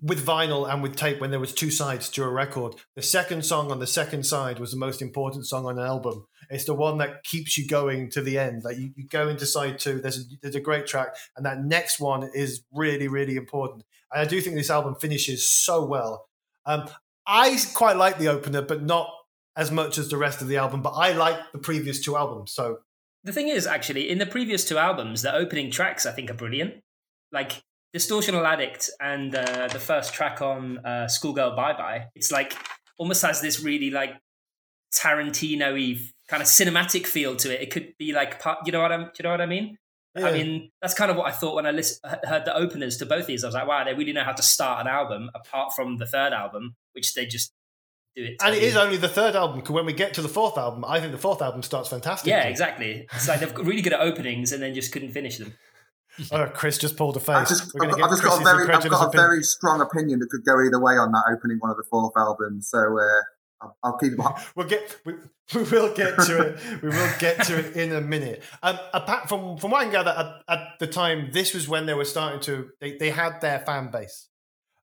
with vinyl and with tape, when there was two sides to a record, the second song on the second side was the most important song on an album. It's the one that keeps you going to the end. Like you, you go into side two, there's a, there's a great track, and that next one is really really important. And I do think this album finishes so well. Um, I quite like the opener, but not as much as the rest of the album. But I like the previous two albums, so The thing is, actually, in the previous two albums, the opening tracks I think are brilliant. Like Distortional Addict and uh, the first track on uh, Schoolgirl Bye Bye. It's like almost has this really like Tarantino-y kind of cinematic feel to it. It could be like part. You know what I'm? You know what I mean? I mean, that's kind of what I thought when I list, heard the openers to both these. I was like, wow, they really know how to start an album apart from the third album, which they just do it. And it totally- only the third album. 'cause When we get to the fourth album, I think the fourth album starts fantastic. Yeah, exactly. It's like they're really good at openings and then just couldn't finish them. Oh, Chris just pulled a face. I've just, We're I've, gonna got- I've get just got a very, I've got a very strong opinion that could go either way on that opening one of the fourth album. So uh, I'll, I'll keep. We'll get. We, we will get to it. We will get to it in a minute. Um, apart from from what I can gather, at, at the time, this was when they were starting to. They they had their fan base.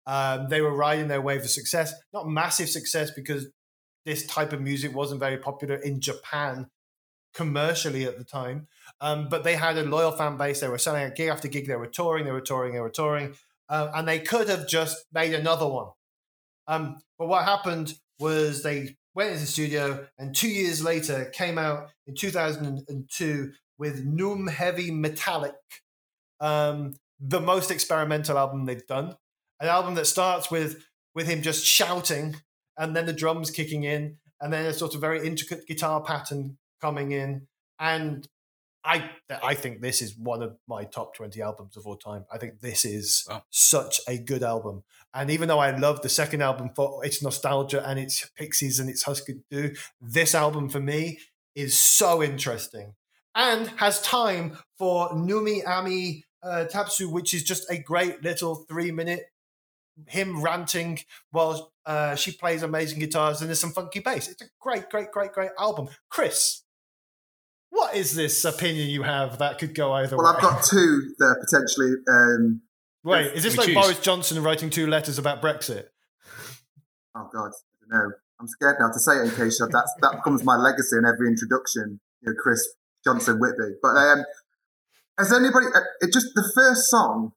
Um, they were riding their wave of success. Not massive success because this type of music wasn't very popular in Japan commercially at the time. Um, but they had a loyal fan base. They were selling out gig after gig. They were touring. They were touring. They were touring. Uh, and they could have just made another one. Um, but what happened was they went into the studio and two years later came out in 2002 with Num Heavy Metallic, um, the most experimental album they've done. An album that starts with with him just shouting and then the drums kicking in and then a sort of very intricate guitar pattern coming in. And I I think this is one of my top 20 albums of all time. I think this is Wow. such a good album. And even though I love the second album for its nostalgia and its Pixies and its Husker Du, this album for me is so interesting and has time for Numi Ami uh, Tapsu, which is just a great little three minute him ranting while uh, she plays amazing guitars and there's some funky bass. It's a great, great, great, great album. Chris, what is this opinion you have that could go either Well, way? I've got two that are potentially. Um, Wait, is this We like choose. Boris Johnson writing two letters about Brexit? oh God, I don't know. I'm scared now to say it in case that's that becomes my legacy in every introduction. You know, Chris Johnson Whitby. But um, has anybody? uh, It just the first song.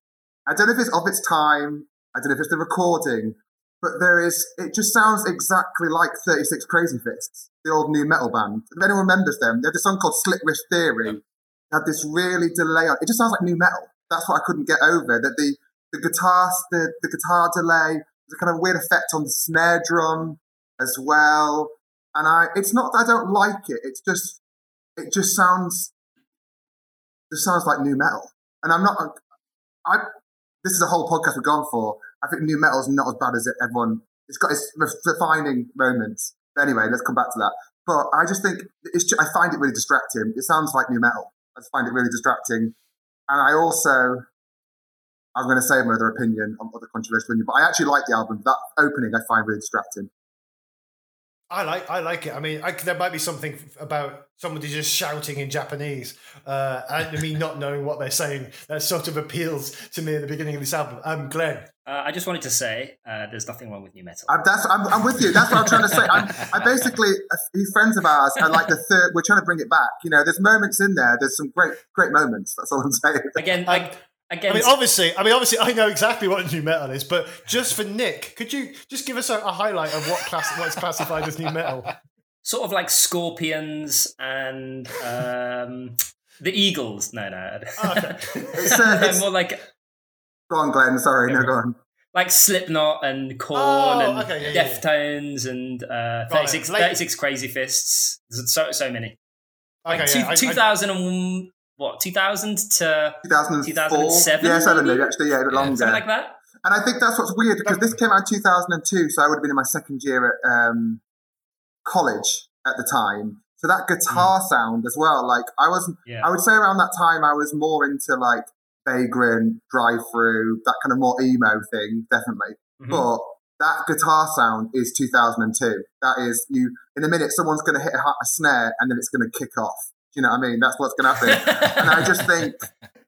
I don't know if it's of its time. I don't know if it's the recording, but there is. It just sounds exactly like Thirty Six Crazy Fists, the old new metal band. If anyone remembers them, they had this song called Slit Wrist Theory. It had this really delay. On, it just sounds like new metal. That's what I couldn't get over. That the the guitar the, the guitar delay, a kind of weird effect on the snare drum as well. And I, it's not that I don't like it. It's just, it just sounds, just sounds like new metal. And I'm not, I. This is a whole podcast we're going for. I think new metal is not as bad as it, everyone. It's got its defining moments. But anyway, let's come back to that. But I just think it's. I find it really distracting. It sounds like new metal. I find it really distracting. And I also, I'm going to say my other opinion on other controversial opinion, but I actually like the album. That opening I find really distracting. I like I like it. I mean, I, there might be something about somebody just shouting in Japanese, uh, and me not knowing what they're saying that sort of appeals to me at the beginning of this album. Um, Glenn, uh, I just wanted to say uh, there's nothing wrong with new metal. I'm, that's, I'm, I'm with you. That's what I'm trying to say. I'm, I basically, a few friends of ours are like the third. We're trying to bring it back. You know, there's moments in there. There's some great, great moments. That's all I'm saying. Again, like Again, I mean, obviously, I mean, obviously, I know exactly what new metal is, but just for Nick, could you just give us a, a highlight of what class, what's classified as new metal? Sort of like Scorpions and um, the Eagles. No, no. Oh, okay. it's, uh, it's, more like. Go on, Glenn. Sorry, no, go on. Like Slipknot and Korn Oh, and okay, yeah, yeah, Deftones and uh, 36, 36 Crazy Fists. So so many. Okay, Like two, I- I- 2000 and what? 2000 to 2007 Yeah, seven maybe? maybe, actually. Yeah, a bit Yeah, longer. something like that. And I think that's what's weird because this came out in 2002, so I would have been in my second year at um, college at the time. So that guitar sound as well, like I wasn't, Yeah. I would say around that time I was more into like Vagrant, Drive Through, that kind of more emo thing, definitely. Mhm. But that guitar sound is 2002. That is you. In a minute, someone's going to hit a, a snare and then it's going to kick off. Do you know what I mean? That's what's going to happen. and I just think.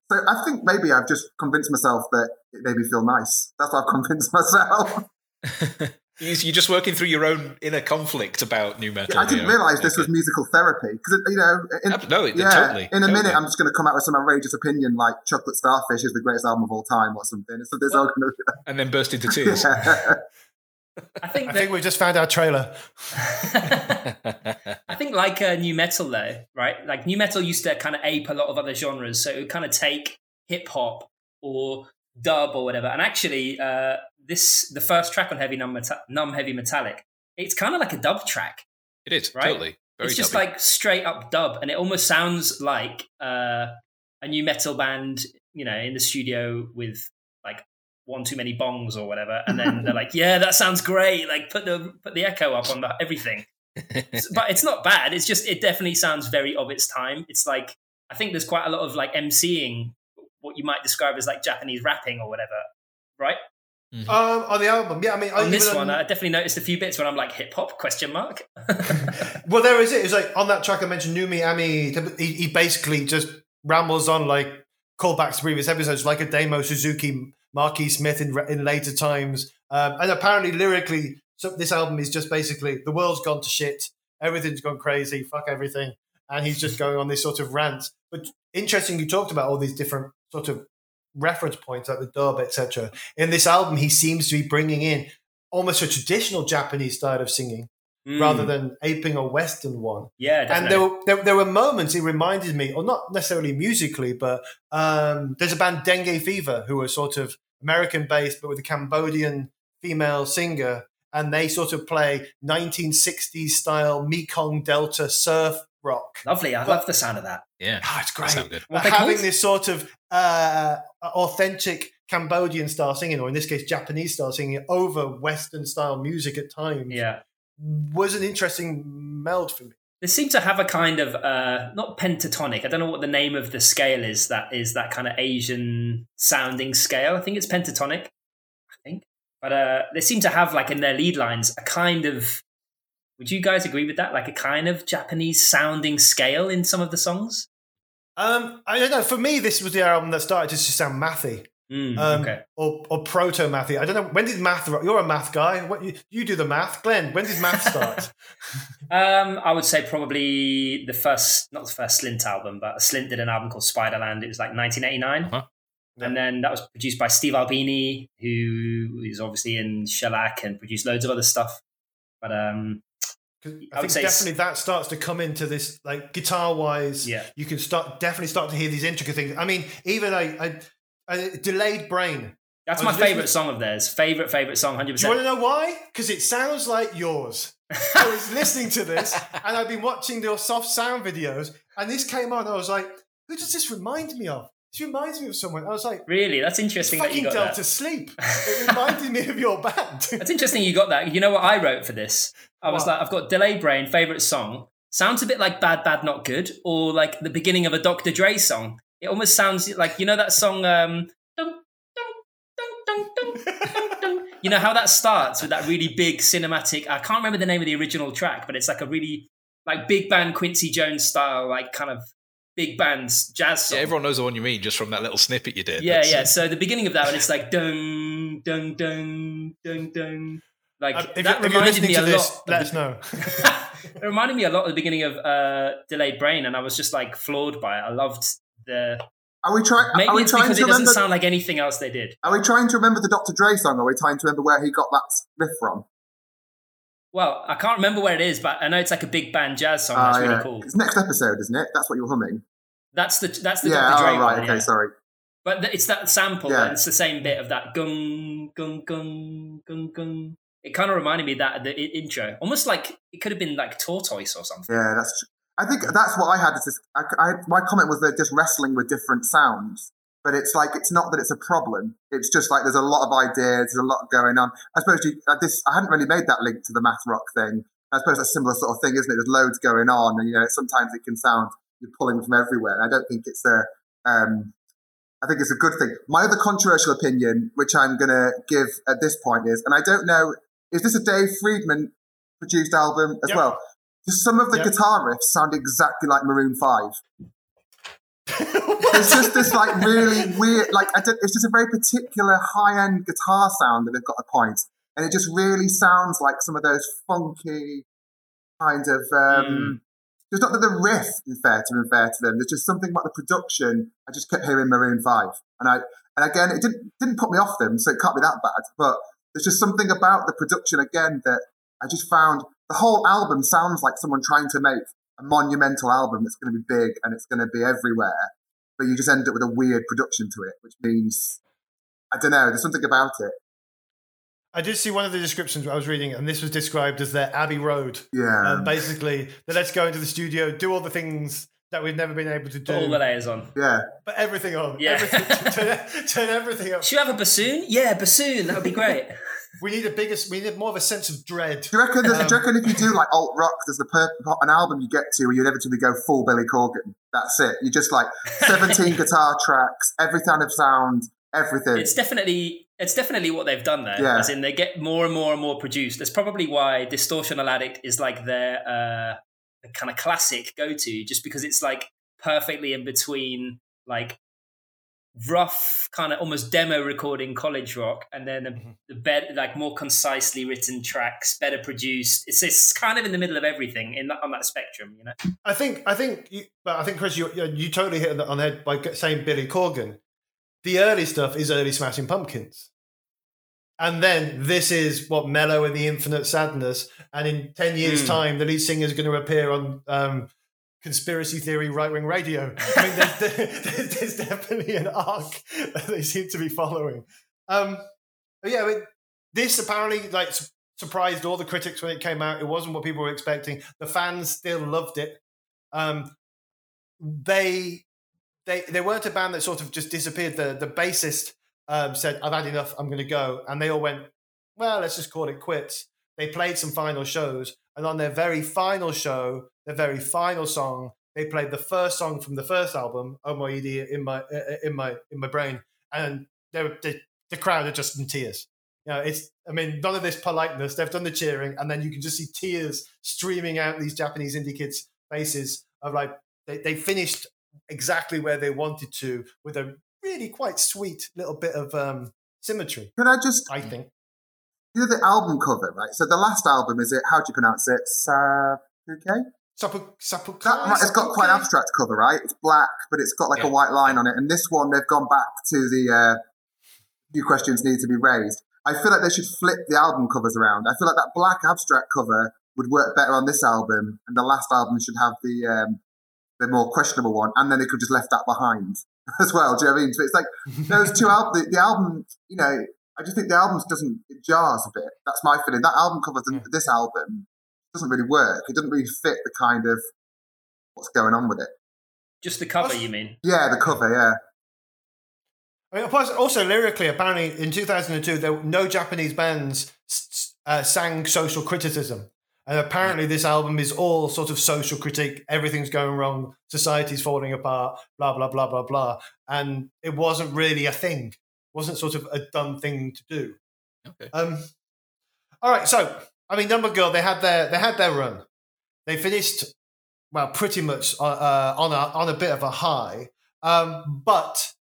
So I think maybe I've just convinced myself that it made me feel nice. That's what I've convinced myself. You- You're just working through your own inner conflict about new metal. I didn't you know? realise this was musical therapy because you know. In, no, it- yeah, totally, In a totally. minute, I'm just going to come out with some outrageous opinion like "Chocolate Starfish" is the greatest album of all time or something. So there's all going to and then burst into tears. yeah. I think I that think we've just found our trailer. I think like uh, new metal though, right? Like new metal used to kind of ape a lot of other genres, so it would kind of take hip hop or dub or whatever. And actually, uh, this the first track on Heavy Numb, Meta- Num Heavy Metallic. It's kind of like a dub track. it is Right? totally. Very it's just dubby. like straight up dub, and it almost sounds like uh, a new metal band, you know, in the studio with like one too many bongs or whatever, and then they're like, "Yeah, that sounds great. Like put the put the echo up on the everything." but it's not bad. It's just it definitely sounds very of its time. It's like I think there's quite a lot of like MCing, what you might describe as like Japanese rapping or whatever, right? Mhm. Um, on the album, yeah. I mean, I- On this even one, I definitely noticed a few bits when I'm like hip hop question mark. well, there is it. It's like on that track I mentioned, Numi Ami. He, he basically just rambles on like callbacks to previous episodes, like a Damo Suzuki, Marquis Smith in in later times, um, and apparently lyrically, so this album is just basically the world's gone to shit, everything's gone crazy, fuck everything, and he's just going on this sort of rant. But interesting, you talked about all these different sort of reference points like the dub, etc. In this album, he seems to be bringing in almost a traditional Japanese style of singing rather Mm. than aping a Western one. yeah, And there were, there, there were moments it reminded me, or not necessarily musically, but um, there's a band Dengue Fever who are sort of American based, but with a Cambodian female singer, and they sort of play 1960s style Mekong Delta surf rock. Lovely. I love the sound of that. yeah, Ah, it's great. sound good. What But having called? this sort of uh, authentic Cambodian style singing, or in this case, Japanese style singing, over Western style music at times, Yeah. Was an interesting meld for me. They seem to have a kind of uh, not pentatonic. I don't know what the name of the scale is. That is that kind of Asian sounding scale. I think it's pentatonic. I think, but uh, they seem to have like in their lead lines a kind of. Would you guys agree with that? Like a kind of Japanese sounding scale in some of the songs. Um, I don't know. For me, this was the album that started to sound mathy, Mm, um, okay. or, or proto mathy. I don't know. When did math? You're a math guy. What you, you do the math, Glenn? When did math start? Um, I would say probably the first, not the first Slint album, but Slint did an album called Spiderland. It was like 1989. Uh-huh. And then that was produced by Steve Albini, who is obviously in Shellac and produced loads of other stuff. But um, 'Cause I I, would think say s- definitely that starts to come into this, like guitar wise. yeah, You can start definitely start to hear these intricate things. I mean, even I, a, a delayed brain. that's my listening- favorite song of theirs. Favorite, favorite song, hundred Do you want to know why? Because it sounds like yours. I was listening to this and I've been watching your soft sound videos, and this came on. I was like, who does this remind me of? This reminds me of someone. I was like, Really, that's interesting that you fucking got Delta that. Sleep. It reminded me of your band. That's interesting you got that. You know what I wrote for this? I was What? like, I've got Delay Brain, favorite song. Sounds a bit like Bad Bad Not Good, or like the beginning of a Dr. Dre song. It almost sounds like you know that song. Um, dun, dun, dun, dun, dun, dun, dun. you know how that starts with that really big cinematic. I can't remember the name of the original track, but it's like a really like big band Quincy Jones style, like kind of big bands jazz song. Yeah, everyone knows the one you mean just from that little snippet you did. Yeah, That's- yeah. So the beginning of that one, it's like dun dun dun dun dun. Like Uh, if, that if you're reminded listening me to a this, lot. let us know. it reminded me a lot of the beginning of uh, Delayed Brain, and I was just like floored by it. I loved the. Are we trying? Maybe Are we it's trying because to it doesn't remember? sound like anything else they did. Are we trying to remember the Dr. Dre song? Or are we trying to remember where he got that riff from? Well, I can't remember where it is, but I know it's like a big band jazz song. That's Ah, really cool. It's next episode, isn't it? That's what you're humming. That's the that's the yeah. Dr. Dre oh, right. one. Okay. yeah. Sorry. But th- it's that sample, Yeah. and it's the same bit of that gung gung gung gung gung. It kind of reminded me of that the intro, almost like it could have been like tortoise or something. Yeah. That's. I think that's what I had. Is this, I, I, my comment was they're just wrestling with different sounds, but it's like it's not that it's a problem. It's just like there's a lot of ideas, there's a lot going on. I suppose you, uh, this. I hadn't really made that link to the math rock thing. I suppose that's a similar sort of thing, isn't it? There's loads going on, and you know sometimes it can sound you're pulling from everywhere. And I don't think it's a. Um, I think it's a good thing. My other controversial opinion, which I'm going to give at this point, is, and I don't know, is this a Dave Fridmann produced album as Yep. well? Some of the Yep. guitar riffs sound exactly like Maroon Five. It's just this like really weird, like I don't, it's just a very particular high end guitar sound that they've got a and it just really sounds like some of those funky kind of. Um, Just not that the riff is fair to and fair to them. There's just something about the production. I just kept hearing Maroon Five, and I and again it didn't didn't put me off them, so it can't be that bad. But there's just something about the production again that I just found the whole album sounds like someone trying to make a monumental album that's going to be big and it's going to be everywhere, but you just end up with a weird production to it, which means I don't know. There's something about it. I did see one of the descriptions I was reading, and this was described as their Abbey Road. Yeah. Um, basically, that let's go into the studio, do all the things that we've never been able to do, Put all the layers on. yeah. but everything on. Yeah. Everything, turn, turn everything up. Should you have a bassoon? Yeah, bassoon. That would be great. We need a bigger, we need more of a sense of dread. Do you reckon? Um, do you reckon if you do like alt rock, there's the per- an album you get to where you inevitably go full Billy Corgan. That's it. You're just like 17 guitar tracks, every kind of sound, everything. it's definitely it's definitely what they've done there. Yeah. As in, they get more and more and more produced. That's probably why Distortional Addict is like their uh, kind of classic go to, just because it's like perfectly in between like rough kind of almost demo recording college rock and then the, Mhm. the better like more concisely written tracks better produced it's, it's kind of in the middle of everything in that, on that spectrum you know I think, I think, you, but I think Chris, you you you totally hit on the, head by saying Billy Corgan. The early stuff is early Smashing Pumpkins, and then this is what Mellow and the Infinite Sadness. And in ten years' Hmm. time, the lead singer is going to appear on um, Conspiracy Theory Right Wing Radio. I mean, there's, there's, there's definitely an arc that they seem to be following. Um, but yeah, I mean, this apparently like su- surprised all the critics when it came out. It wasn't what people were expecting. The fans still loved it. Um, they they they weren't a band that sort of just disappeared. The the bassist um, said, "I've had enough. I'm going to go," and they all went, "Well, let's just call it quits." They played some final shows, and on their very final show, their very final song, they played the first song from the first album, "Oh My Idiot," in my uh, in my in my brain, and they were, they, the crowd are just in tears. You know, it's I mean, none of this politeness. They've done the cheering, and then you can just see tears streaming out these Japanese indie kids' faces of like they, they finished exactly where they wanted to with a really quite sweet little bit of um, symmetry. Can I just I think. you know the album cover, right? So the last album is it? How do you pronounce it? Sapuke. Sapu, sapu, That, it's got quite an abstract cover, right? It's black, but it's got like Yeah. a white line on it. And this one, they've gone back to the uh, few questions need to be raised. I feel like they should flip the album covers around. I feel like that black abstract cover would work better on this album, and the last album should have the um, the more questionable one, and then they could just left that behind as well. Do you know what I mean? So it's like those two albums. The, the album, you know, I just think the album doesn't it jars a bit. That's my feeling. That album cover Yeah. this album doesn't really work. It doesn't really fit the kind of what's going on with it. Just the cover, That's- you mean? Yeah, the cover. Yeah. I mean, plus, also lyrically, apparently in 2002, there were no Japanese bands uh, sang social criticism. And apparently, this album is all sort of social critique. Everything's going wrong. Society's falling apart. Blah blah blah blah blah. And it wasn't really a thing. wasn't sort of a done thing to do. Okay. Um, all right. So, I mean, Number Girl, they had their they had their run. They finished well, pretty much uh, uh, on a on a bit of a high. Um, but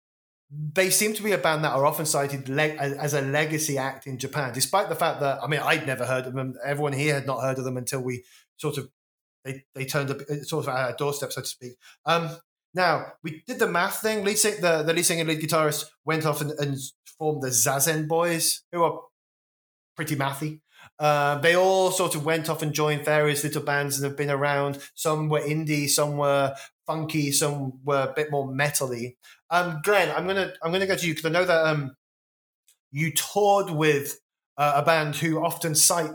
they seem to be a band that are often cited as a legacy act in Japan, despite the fact that I mean I'd never heard of them. Everyone here had not heard of them until we sort of they they turned up uh, sort of at our doorstep, so to speak. Um, now we did the math thing. Lead sing, the the lead singer, and lead guitarist went off and, and formed the Zazen Boys, who are pretty mathy. Uh, they all sort of went off and joined various little bands and have been around. Some were indie, some were funky, some were a bit more metally. Um, Glenn, I'm gonna I'm gonna go to you because I know that um, you toured with uh, a band who often cite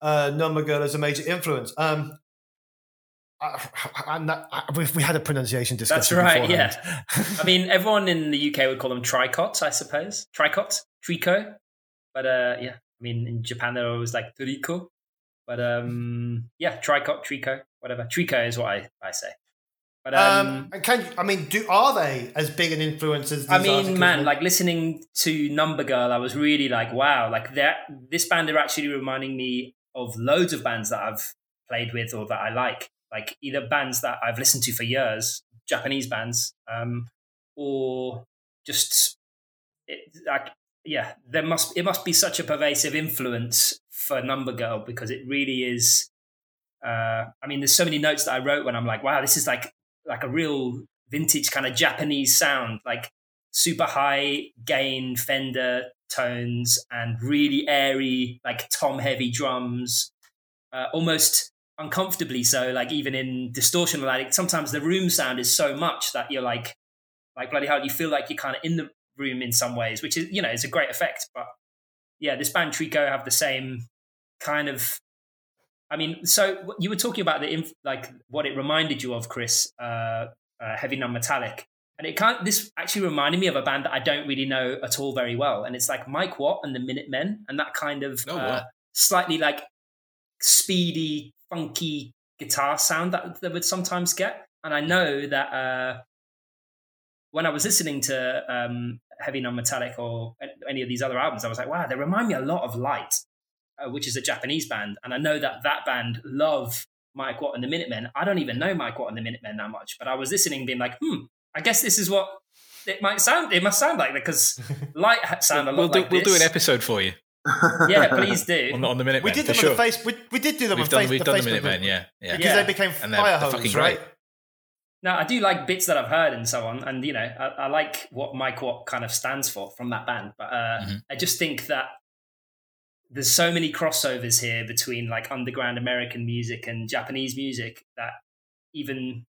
uh, Number Girl as a major influence. Um, I, I'm not, I, we, had a pronunciation discussion. That's right, beforehand. I mean, everyone in the UK would call them tricots, I suppose. Tricot, trico. But uh, yeah, I mean, in Japan they're always like trico. But um, yeah, tricot, trico, whatever. Trico is what I, I say. But um, um, can you, I mean, do are they as big an influence as? I mean, man, like listening to Number Girl, I was really like, wow, like that. This band are actually reminding me of loads of bands that I've played with or that I like, like either bands that I've listened to for years, Japanese bands, um, or just it, like, yeah, there must it must be such a pervasive influence for Number Girl because it really is. Uh, I mean, there's so many notes that I wrote when I'm like, wow, this is like like a real vintage kind of Japanese sound, like super high gain Fender tones and really airy, like tom heavy drums, uh, almost uncomfortably so. Like even in distortion, like sometimes the room sound is so much that you're like, like bloody hell, you feel like you're kind of in the room in some ways, which is you know it's a great effect. But yeah, this band Trico have the same kind of I mean, so you were talking about the inf- like what it reminded you of, Chris, uh, uh, Heavy Non Metallic, and it kind this actually reminded me of a band that I don't really know at all very well, and it's like Mike Watt and the Minutemen, and that kind of Oh, uh, slightly like speedy, funky guitar sound that they would sometimes get, and I know that uh, when I was listening to um, Heavy Non Metallic or any of these other albums, I was like, wow, they remind me a lot of LITE uh, which is a Japanese band, and I know that that band love Mike Watt and the Minutemen. I don't even know Mike Watt and the Minutemen that much, but I was listening, being like, hmm, I guess this is what it might sound. It must sound like because LITE sound a lot We'll do like we'll do an episode for you Yeah, please do. on, the- on the minute. we did for them sure. on the face. We, we did do them We've on done face, we've the done the Facebook minute men. Yeah, yeah. because Yeah. they became And fire they're hose, right? great. Now, I do like bits that I've heard and so on, and you know, I, I like what Mike Watt kind of stands for from that band. But uh, Mhm. I just think that there's so many crossovers here between like underground American music and Japanese music that even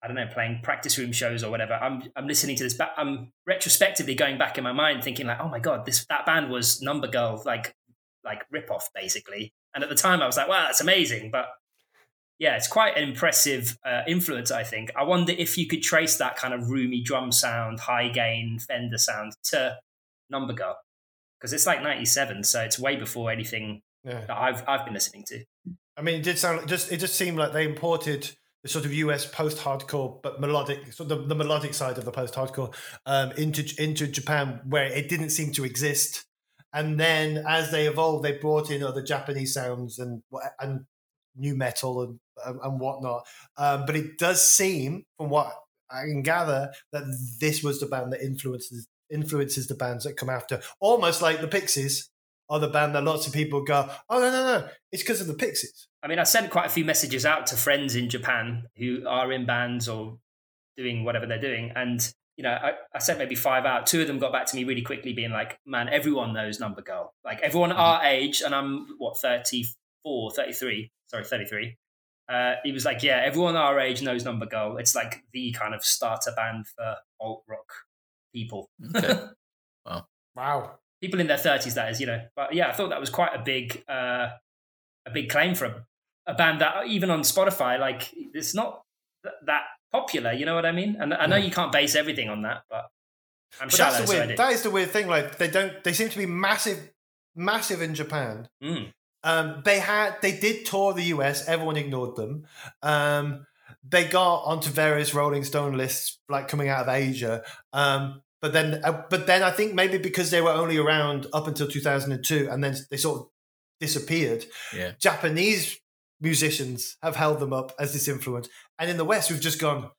I don't know, playing practice room shows or whatever. I'm I'm listening to this, but I'm retrospectively going back in my mind, thinking like, oh my god, this that band was Number Girl, like like rip off basically. And at the time, I was like, wow, that's amazing, but yeah, it's quite an impressive uh, influence, I think. I wonder if you could trace that kind of roomy drum sound, high gain Fender sound to Number Girl. Because it's like 97, so it's way before anything Yeah. that I've, I've been listening to. I mean, it did sound just. It just seemed like they imported the sort of US post-hardcore, but melodic, sort of the, the melodic side of the post-hardcore um, into into Japan, where it didn't seem to exist. And then, as they evolved, they brought in other Japanese sounds and and new metal and and, and whatnot. Um, but it does seem, from what I can gather, that this was the band that influences influences the bands that come after, almost like the Pixies. are the band that lots of people go, oh no no no, it's because of the Pixies. I mean, I sent quite a few messages out to friends in Japan who are in bands or doing whatever they're doing, and you know, I, I sent maybe five out. Two of them got back to me really quickly, being like, "Man, everyone knows Number Girl. Like everyone Mm-hmm. our age, and I'm what 34, 33. Sorry, thirty three. Uh, he was like, "Yeah, everyone our age knows Number Girl. It's like the kind of starter band for alt rock people." Okay. Wow. people in their thirties, that is, you know. But yeah, I thought that was quite a big, uh, a big claim for a, a band that even on Spotify, like it's not th- that popular. You know what I mean? And I know you can't base everything on that, but I'm But shallow, that's the so I weird. did. That is the weird thing. Like they don't. They seem to be massive, massive in Japan. Mm. Um, they had. They did tour the US. Everyone ignored them. Um, they got onto various Rolling Stone lists, like coming out of Asia. Um, but then, uh, but then I think maybe because they were only around up until 2002, and then they sort of disappeared. Yeah. Japanese musicians have held them up as this influence, and in the West, we've just gone,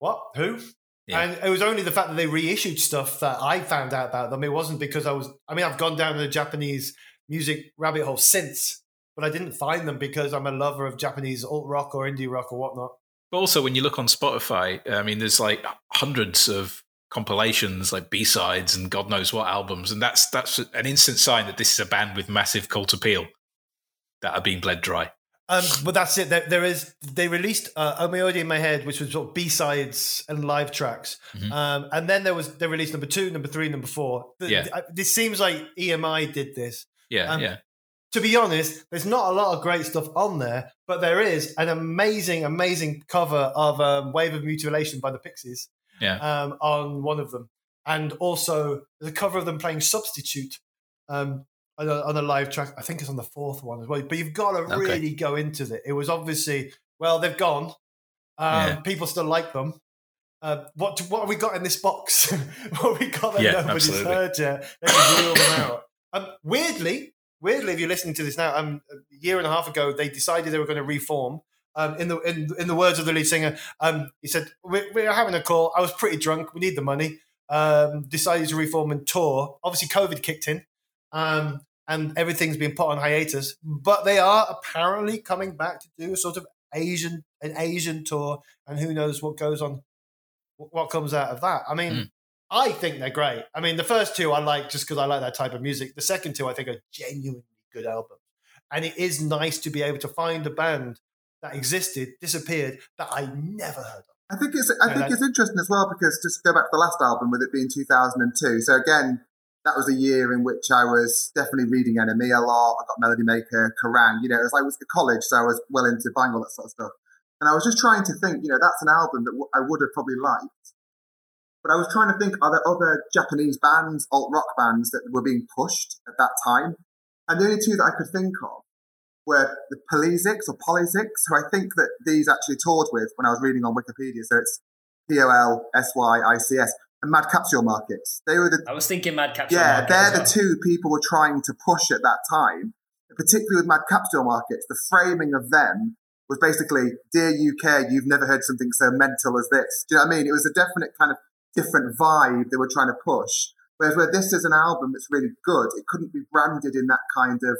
what? Who? Yeah. And it was only the fact that they reissued stuff that I found out about them. It wasn't because I was. I mean, I've gone down to the Japanese music rabbit hole since, but I didn't find them because I'm a lover of Japanese alt rock or indie rock or whatnot. But also, when you look on Spotify, I mean, there's like hundreds of compilations, like B sides, and God knows what albums, and that's that's an instant sign that this is a band with massive cult appeal that are being bled dry. Um, but that's it. There, there is. They released uh, "Omoide in My Head," which was sort of B sides and live tracks, Mhm. um, and then there was they released number two, number three, number four. The- Yeah. the- this seems like EMI did this. Yeah, Um, yeah, to be honest, there's not a lot of great stuff on there, but there is an amazing, amazing cover of um, "Wave of Mutilation" by the Pixies yeah. um, on one of them, and also there's a cover of them playing "Substitute" um, on, a, on a live track. I think it's on the fourth one as well. But you've got to Okay. really go into it. It was obviously well, they've gone. Um, Yeah. People still like them. Uh, what what have we got in this box? what have we got that Yeah, nobody's absolutely. heard yet? Let's reel them out. Um, weirdly, weirdly, if you're listening to this now, um, a year and a half ago, they decided they were going to reform. Um, in the in, in the words of the lead singer, um, he said, we're, "We're having a call. I was pretty drunk. We need the money. Um, decided to reform and tour. Obviously, COVID kicked in, um, and everything's been put on hiatus. But they are apparently coming back to do a sort of Asian an Asian tour, and who knows what goes on, what comes out of that. I mean." Mm. I think they're great. I mean, the first two I like just because I like that type of music. The second two I think are genuinely good albums. And it is nice to be able to find a band that existed, disappeared, that I never heard of. I think it's I think that- it's interesting as well because just to go back to the last album with it being 2002. So again, that was a year in which I was definitely reading NME a lot. I got Melody Maker, Kerrang. You know, it was like it was college, so I was well into buying all that sort of stuff. And I was just trying to think, you know, that's an album that w- I would have probably liked. But I was trying to think, are there other Japanese bands, alt rock bands, that were being pushed at that time? And the only two that I could think of were the Polysics or Polysics, who I think that these actually toured with when I was reading on Wikipedia. So it's P O L S Y I C S and Mad Capsule Markets. They were the I was thinking Mad Capsule. yeah, they're as the two people were trying to push at that time, particularly with Mad Capsule Markets. The framing of them was basically, "Dear UK, you've never heard something so mental as this." Do you know what I mean? It was a definite kind of different vibe they were trying to push. Whereas where this is an album that's really good, it couldn't be branded in that kind of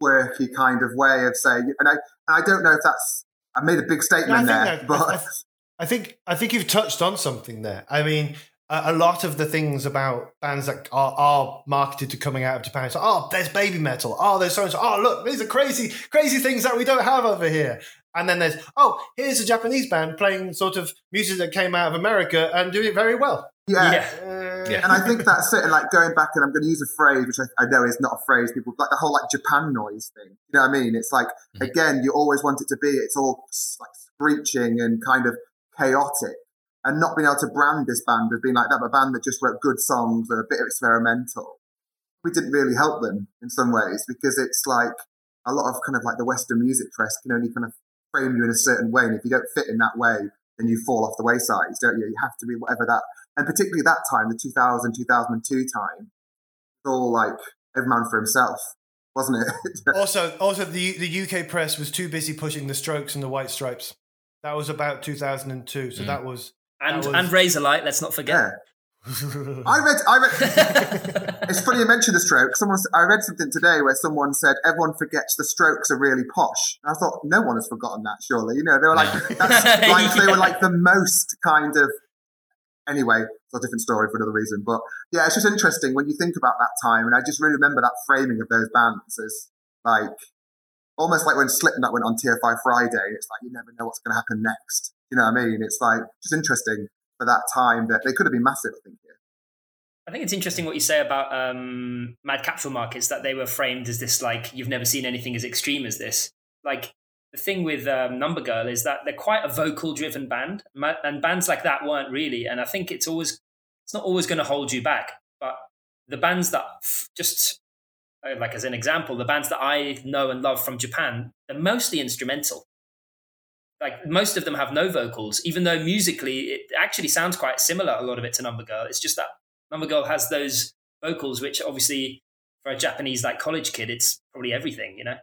quirky kind of way of saying. And I, and I don't know if that's. I made a big statement No, there, think but that- I think I think you've touched on something there. I mean, a, a lot of the things about bands that are, are marketed to coming out of Japan. Like, oh, there's Babymetal. Oh, there's so and so. Oh, look, these are crazy, crazy things that we don't have over here. And then there's, oh, here's a Japanese band playing sort of music that came out of America and doing it very well. yeah. Yeah. Uh, Yeah. And I think that's it. And like going back, and I'm going to use a phrase which I, I know is not a phrase. People like the whole like Japan noise thing. You know what I mean? It's like Mhm. again, you always want it to be. It's all like screeching and kind of chaotic, and not being able to brand this band as being like that, but a band that just wrote good songs or a bit experimental. We didn't really help them in some ways because it's like a lot of kind of like the Western music press can only kind of frame you in a certain way, and if you don't fit in that way, then you fall off the wayside, don't you? You have to be whatever that and particularly that time, the 2000, 2002 time, it's all like every man for himself, wasn't it? Also, also the the UK press was too busy pushing the Strokes and the White Stripes. That was about 2002. So Mm. that was and that was- and Razorlight. Let's not forget. yeah. I read. I read. it's funny you mentioned the stroke. Someone. I read something today where someone said everyone forgets the strokes are really posh. And I thought no one has forgotten that. Surely, you know, they were like, that's like they were like the most kind of. Anyway, it's a different story for another reason. But yeah, it's just interesting when you think about that time, and I just really remember that framing of those bands as like almost like when Slipknot went on TFI Friday. It's like you never know what's going to happen next. You know what I mean? It's like just interesting for that time that they could have been massive. I think. I think it's interesting what you say about um, Mad Capsule Markets that they were framed as this like you've never seen anything as extreme as this. Like the thing with um, Number Girl is that they're quite a vocal driven band, and bands like that weren't really. And I think it's always it's not always going to hold you back, but the bands that f- just uh, like as an example, the bands that I know and love from Japan, they're mostly instrumental like most of them have no vocals, even though musically it actually sounds quite similar. A lot of it to Number Girl. It's just that Number Girl has those vocals, which obviously for a Japanese like college kid, it's probably everything, you know.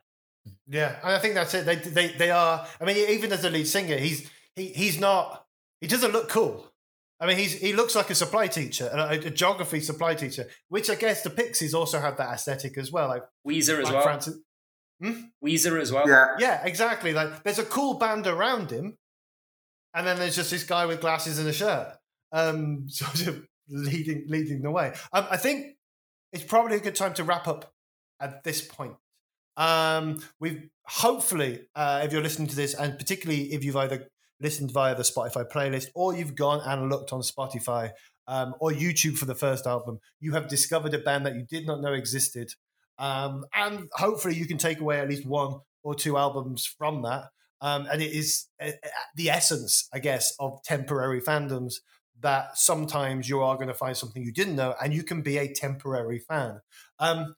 Yeah, and I think that's it. They they they are. I mean, even as a lead singer, he's he he's not. He doesn't look cool. I mean, he's he looks like a supply teacher, a, a geography supply teacher, which I guess the Pixies also have that aesthetic as well. Like Weezer as well. Francis, Hmm? Weezer as well. Yeah. Yeah, exactly. Like there's a cool band around him, and then there's just this guy with glasses and a shirt, um, sort of leading leading the way. Um, I think it's probably a good time to wrap up at this point. Um, we've hopefully, uh, if you're listening to this, and particularly if you've either listened via the Spotify playlist or you've gone and looked on Spotify um, or YouTube for the first album, you have discovered a band that you did not know existed um, and hopefully, you can take away at least one or two albums from that. Um, and it is uh, the essence, I guess, of temporary fandoms that sometimes you are going to find something you didn't know and you can be a temporary fan. Um,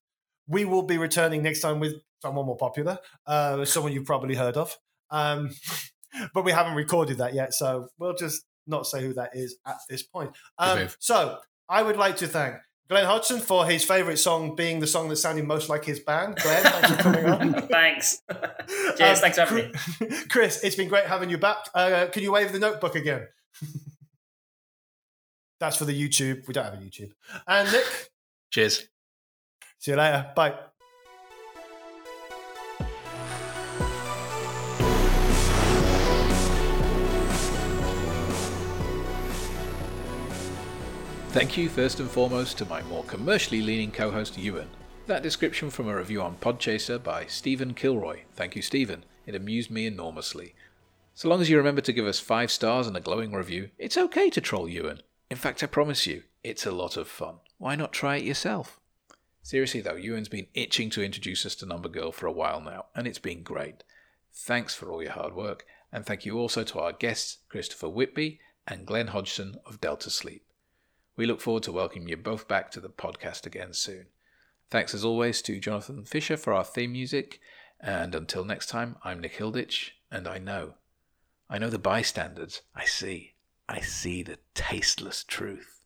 we will be returning next time with someone more popular, uh, someone you've probably heard of. Um, but we haven't recorded that yet, so we'll just not say who that is at this point. Um, so I would like to thank Glenn Hodgson for his favourite song being the song that sounded most like his band. Glenn, thanks for coming on. thanks. Cheers. Um, thanks for having me. Chris, it's been great having you back. Uh, can you wave the notebook again? That's for the YouTube. We don't have a YouTube. And Nick. Cheers. See you later. Bye. Thank you first and foremost to my more commercially leaning co host Ewan. That description from a review on Podchaser by Stephen Kilroy. Thank you, Stephen. It amused me enormously. So long as you remember to give us five stars and a glowing review, it's okay to troll Ewan. In fact, I promise you, it's a lot of fun. Why not try it yourself? Seriously though, Ewan's been itching to introduce us to Number Girl for a while now, and it's been great. Thanks for all your hard work, and thank you also to our guests, Christopher Whitby and Glenn Hodgson of Delta Sleep. We look forward to welcoming you both back to the podcast again soon. Thanks as always to Jonathan Fisher for our theme music. And until next time, I'm Nick Hilditch, and I know. I know the bystanders. I see. I see the tasteless truth.